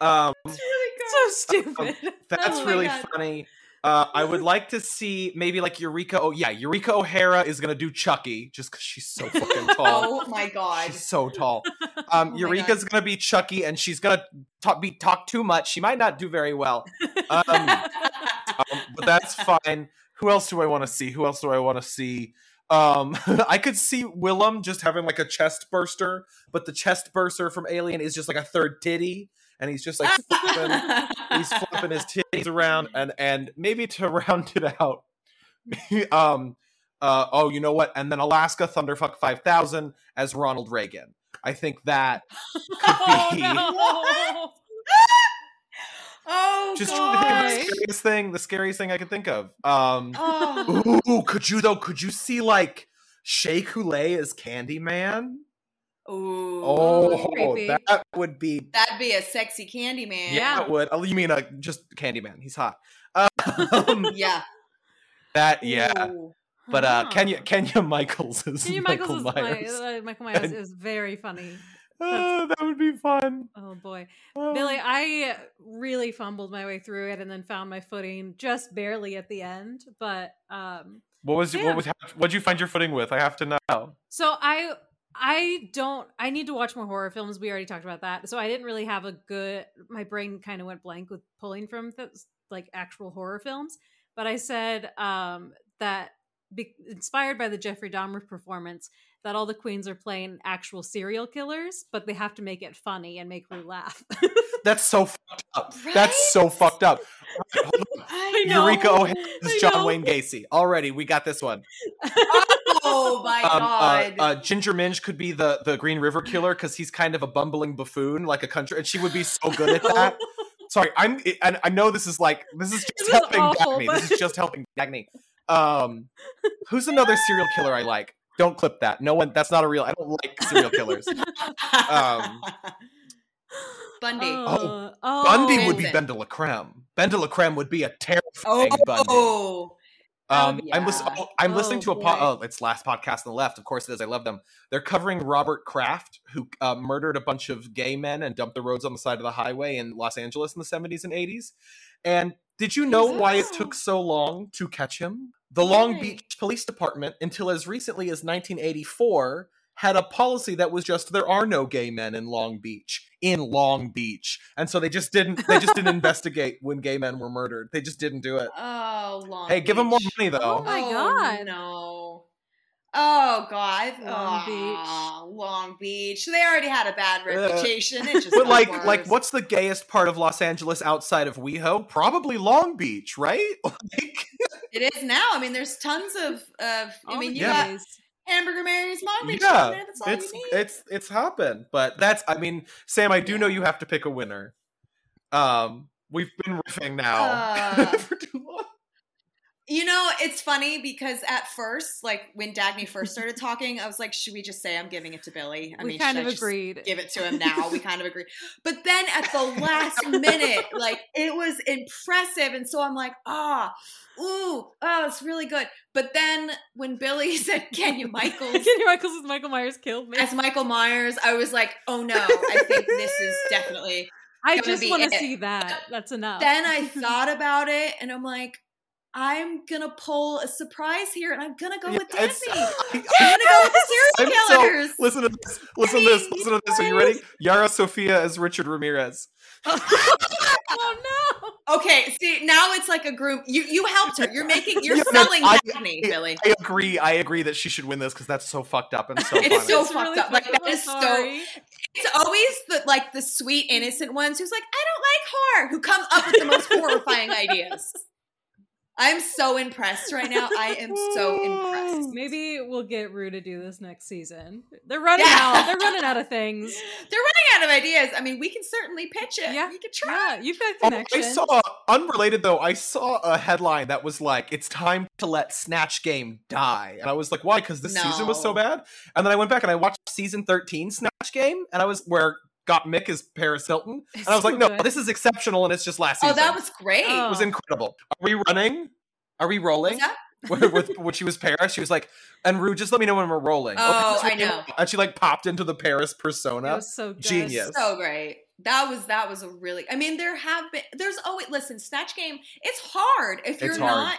Um, it's really good. so stupid. that's Oh really God. funny. Uh, I would like to see maybe like Eureka. Oh yeah, Eureka O'Hara is gonna do Chucky just because she's so fucking tall. Oh my god. She's so tall. Um, Oh my Eureka's gonna be Chucky, and she's gonna talk, be talk too much. She might not do very well, um, um, but that's fine. Who else do I want to see? Who else do I want to see? Um, I could see Willem just having like a chest burster, but the chest burster from Alien is just like a third titty, and he's just like flipping, he's flipping his titties around, and and maybe to round it out, um, uh, oh, you know what? And then Alaska Thunderfuck Five Thousand as Ronald Reagan. I think that oh be- no! Oh just the scariest thing, the scariest thing I could think of. Um, Oh. ooh, could you though? Could you see like Shea Coulee as Candyman? Ooh. Oh, creepy. that would be That'd be a sexy candy man. yeah, it would. Oh, you mean uh, just Candyman? He's hot. Um, Yeah. that yeah. Ooh. But uh. Kenya Kenya Michaels is Kenya Michael Michaels Myers. is my, uh, Michael Myers And- is very funny. Oh, that would be fun. Oh boy. Billy, I really fumbled my way through it and then found my footing just barely at the end. But um, what was yeah. what was what'd you find your footing with? I have to know. so I I don't I need to watch more horror films. We already talked about that. So I didn't really have a good. My brain kind of went blank with pulling from th- like actual horror films. But I said um, that be- inspired by the Jeffrey Dahmer performance, that all the queens are playing actual serial killers, but they have to make it funny and make Rue laugh. That's so fucked up. That's so fucked up. Hold on. I know. Eureka O'Hara is John. Wayne Gacy. Already, we got this one. Oh my Um, uh, god. uh, Ginger Minj could be the the Green River Killer because he's kind of a bumbling buffoon, like a country, and she would be so good at that. Sorry, I'm. And I know this is like this is just This is helping awful, Dagny. but- This is just helping Dagny. Um, who's another serial killer I like? Don't clip that. No one. That's not a real. I don't like serial killers. um, Bundy. Uh, oh, Bundy would be Vincent. Ben de la Creme. BenDeLaCreme would be a terrifying Bundy. oh. Um, Oh, I'm, lis- oh, I'm listening Oh, to a po- oh, it's last podcast on the left. Of course it is. I love them. They're covering Robert Kraft, who uh, murdered a bunch of gay men and dumped the roads on the side of the highway in Los Angeles in the 70s and 80s. And did you know why it took so long to catch him? The Long Why? Beach Police Department, until as recently as 1984, had a policy that was just there are no gay men in Long Beach in Long Beach, and so they just didn't they just didn't investigate when gay men were murdered. They just didn't do it. Oh, Long Hey, give them more money though. Oh, oh my oh, God. No. Oh God. Long Beach. Long Beach. They already had a bad Uh, reputation. It just But like, worse. like, what's the gayest part of Los Angeles outside of WeHo? Probably Long Beach, right? Like, It is now. I mean, there's tons of. of I mean, you Yeah. got. Hamburger Mary's Long Beach. yeah, there, That's all it's you need. it's it's hopping. But that's, I mean, Sam, I do know you have to pick a winner. Um, we've been riffing now Uh. for too long. You know, it's funny because at first, like when Dagny first started talking, I was like, "Should we just say I'm giving it to Billy?" I we mean, kind of I just agreed. Give it to him now. We kind of agree. But then at the last minute, like it was impressive, and so I'm like, "Ah, ooh, oh, it's really good." But then when Billy said Kenya Michaels Kenny Michaels as Michael Myers killed me. as Michael Myers, I was like, "Oh no, I think this is definitely." I just want to see that. That's enough. then I thought about it, and I'm like. I'm gonna pull a surprise here, and I'm gonna go Yeah, with it's- Dagny. I- I'm gonna go with the I'm serial so- killers. listen to this. Listen to this. Listen to this. Are you ready? Yara Sofia as Richard Ramirez. oh no! Okay, see now it's like a group. You you helped her. You're making you're Yeah, no, selling I- Dagny, Billy. I agree. I agree that she should win this because that's so fucked up and so It's funny. so It's fucked really up. Like, fucked that so- It's always the like the sweet innocent ones who's like I don't like horror who come up with the most horrifying ideas. I'm so impressed right now. I am so impressed. Maybe we'll get Rue to do this next season. They're running Yeah. out. They're running out of things. They're running out of ideas. I mean, we can certainly pitch it. Yeah. we could try. Yeah, you've got Oh, connection. I saw unrelated though. I saw a headline that was like, "It's time to let Snatch Game die," and I was like, "Why?" Because this season was so bad. And then I went back and I watched season thirteen Snatch Game, and I was where Gottmik as Paris Hilton, and I was So like, "No, good. this is exceptional, and it's just last Oh, season." that was great. Oh. it was incredible. Are we running? Are we rolling? That? with, when she was Paris, she was like, "And Rue, just let me know when we're rolling." Oh, so I know. And she like popped into the Paris persona. was so good. Genius. So great. That was that was a really. I mean, there have been. There's always listen. Snatch game. It's hard if you're It's hard. not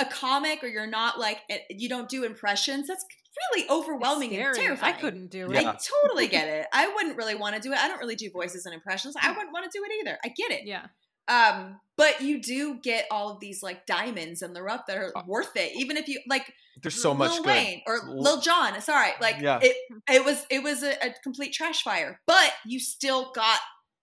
a comic or you're not like eh, you don't do impressions. That's really overwhelming and terrifying. I couldn't do it. Yeah. I totally get it. I wouldn't really want to do it. I don't really do voices and impressions. I wouldn't want to do it either. I get it. Yeah. Um, but you do get all of these like diamonds in the rough that are Uh, worth it. Even if you like There's so much Lil good. Wayne or L- Lil Jon. Sorry, like Yeah. it. It was it was a, a complete trash fire, but you still got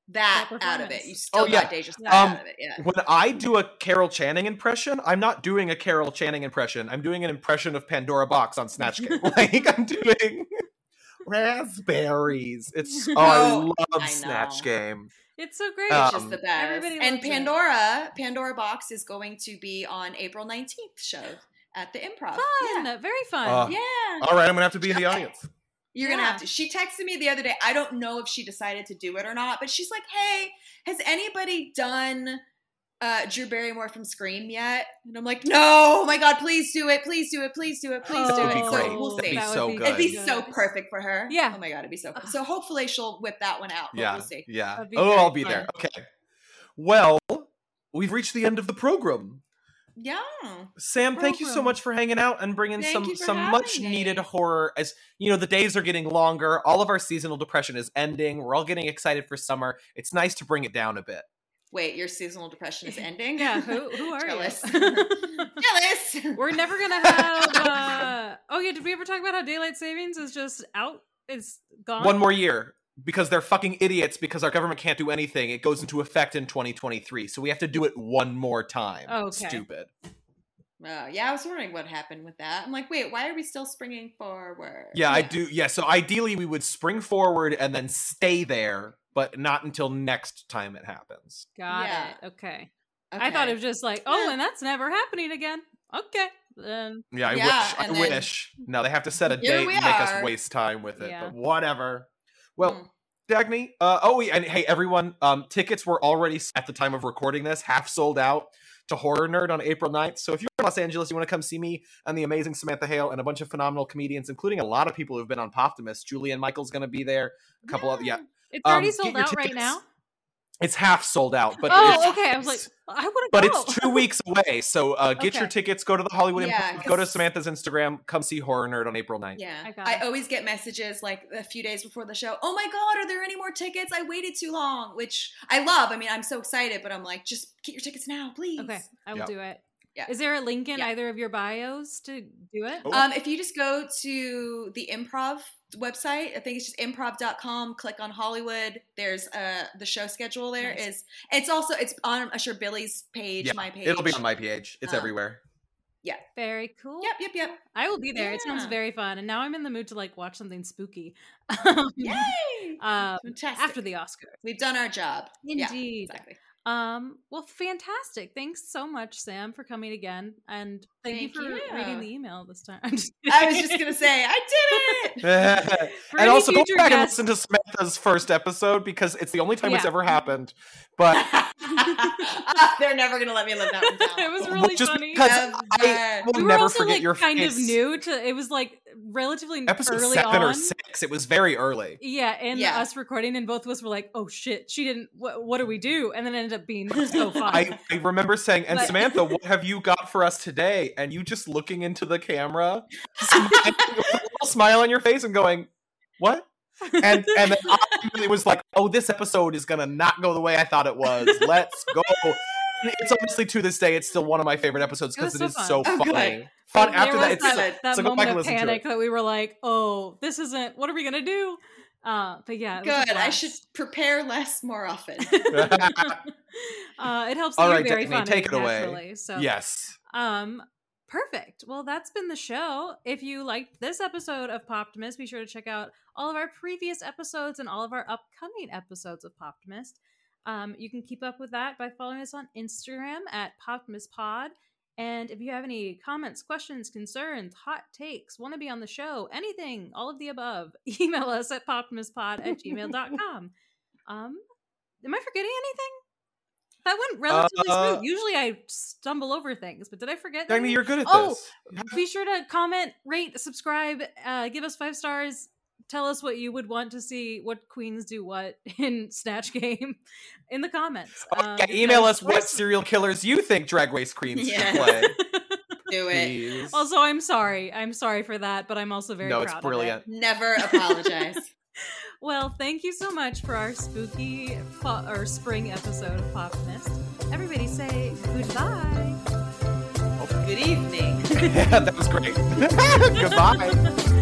that That out of it. You still Oh, yeah. got DeJa Skye Um, out of it. Yeah. When I do a Carol Channing impression, I'm not doing a Carol Channing impression. I'm doing an impression of Pandora Boxx on Snatch Game. like I'm doing raspberries. It's oh, Oh, I love I Snatch. Game. It's so great. Uh, It's just the um, best. everybody And loves it. Pandora, Pandora Boxx is going to be on April 19th show at the Improv. fun. Yeah. Very fun. Uh, yeah. All right, I'm gonna have to be in the audience. You're gonna have to. She texted me the other day. I don't know if she decided to do it or not, but she's like, "Hey, has anybody done uh, Drew Barrymore from Scream yet?" And I'm like, "No, oh my god, please do it, please do it, please do it, please do That'd it." be So great. we'll see. That'd be so good. It'd be good. so perfect for her. Yeah. Oh my god, it'd be so. Ugh. So hopefully she'll whip that one out. Yeah, We'll see. yeah. Oh, I'll be fun. there. Okay. Well, we've reached the end of the program. Yeah. Sam, thank you so much for hanging out and bringing Thank some some much me. needed horror. As you know, the days are getting longer. All of our seasonal depression is ending. We're all getting excited for summer. It's nice to bring it down a bit. Wait, your seasonal depression is ending. Yeah, who who are Jealous. you? Jealous. We're never gonna have. Uh... Oh yeah, did we ever talk about how daylight savings is just out? It's gone. One more year because they're fucking idiots because our government can't do anything. It goes into effect in 2023. So we have to do it one more time. Okay. Stupid. Oh, yeah, I was wondering what happened with that. I'm like, wait, why are we still springing forward? Yeah, I do. Yeah, so ideally we would spring forward and then stay there, but not until next time it happens. Got Yeah. it. Okay. I thought it was just like, oh, Yeah. and that's never happening again. Okay. Then Yeah, I Yeah, wish. I then- wish. Now they have to set a date and make us waste time with it, Yeah. but whatever. Well, Mm. Dagny, uh, oh, yeah, and hey, everyone, um, tickets were already at the time of recording this half sold out to Horror Nerd on April 9th. So if you're in Los Angeles, you want to come see me and the amazing Samantha Hale and a bunch of phenomenal comedians, including a lot of people who've been on Poptimist. Julian Michael's going to be there. A couple of yeah. it's Um, already get sold out right now. It's half sold out, but oh, it's, okay. I was like, I want to but go. it's two weeks away. So uh, get your tickets. Go to the Hollywood. Yeah, Improv, go to Samantha's Instagram. Come see Horror Nerd on April 9th. Yeah. I I, got it. always get messages like a few days before the show. Oh my God, are there any more tickets? I waited too long, which I love. I mean, I'm so excited, but I'm like, just get your tickets now, please. Okay, I will Yep. do it. Yeah. Is there a link in Yeah. either of your bios to do it? Oh. Um, if you just go to the improv website, I think it's just improv.com, click on Hollywood. There's uh the show schedule There is. Nice. It's also it's on I'm sure Billy's page, Yeah, my page. It'll be on my page. It's Um, everywhere. Yeah. Very cool. Yep, yep, yep. I will be there. It sounds very fun, and now I'm in the mood to like watch something spooky. Um, Yay! uh, Fantastic. after the Oscars. We've done our job. Yeah, Indeed. exactly. Um, well, fantastic. Thanks so much, Sam, for coming again, and thank, Thank you for you. reading the email this time. I'm just I was just gonna say, I did it. And also go back guests- and listen to Samantha's first episode because it's the only time it's ever happened. But They're never gonna let me live that one down. it was really just funny. because Never. I will we were never also forget like your kind face. of new to. It was like relatively Episode early seven on. or six. It was very early. Yeah, and Yeah. us recording, and both of us were like, "Oh shit, she didn't. What, what do we do?" And then it ended up being so fun. I, I remember saying, and But- Samantha, what have you got for us today? And you just looking into the camera, smiling a little smile on your face, and going, "What?" And and then I really was like, "Oh, this episode is gonna not go the way I thought it was. Let's go." It's honestly to this day, it's still one of my favorite episodes because it so is so fun. Oh, good. funny. Fun There after was that, it's that- so, that so go back moment of panic that we were like, "Oh, this isn't. What are we gonna do?" Uh, but yeah, it was a Good. I should prepare less more often. uh, it helps. All that very Dagny, funny take it away. naturally, So yes. Um, perfect. Well, that's been the show. If you liked this episode of Poptimist, be sure to check out all of our previous episodes and all of our upcoming episodes of Poptimist. Um, you can keep up with that by following us on Instagram at PoptimistPod. And if you have any comments, questions, concerns, hot takes, want to be on the show, anything, all of the above, email us at poptimistpod at gmail.com. Um, am I forgetting anything? That went relatively Uh, smooth. Usually I stumble over things, but did I forget? Dagny, anything? you're good at Oh, this. Be sure to comment, rate, subscribe, uh, give us five stars. Tell us what you would want to see, what queens do what in Snatch Game in the comments. Oh, Um, yeah, email us what serial killers you think Drag Race Queens Yeah. should play. Do it. Please. also, I'm sorry. I'm sorry for that, but I'm also very no, proud it's of it. brilliant. Never apologize. Well, thank you so much for our spooky fa- or spring episode of Poptimist. Everybody say goodbye. Good evening. Yeah, that was great. Goodbye.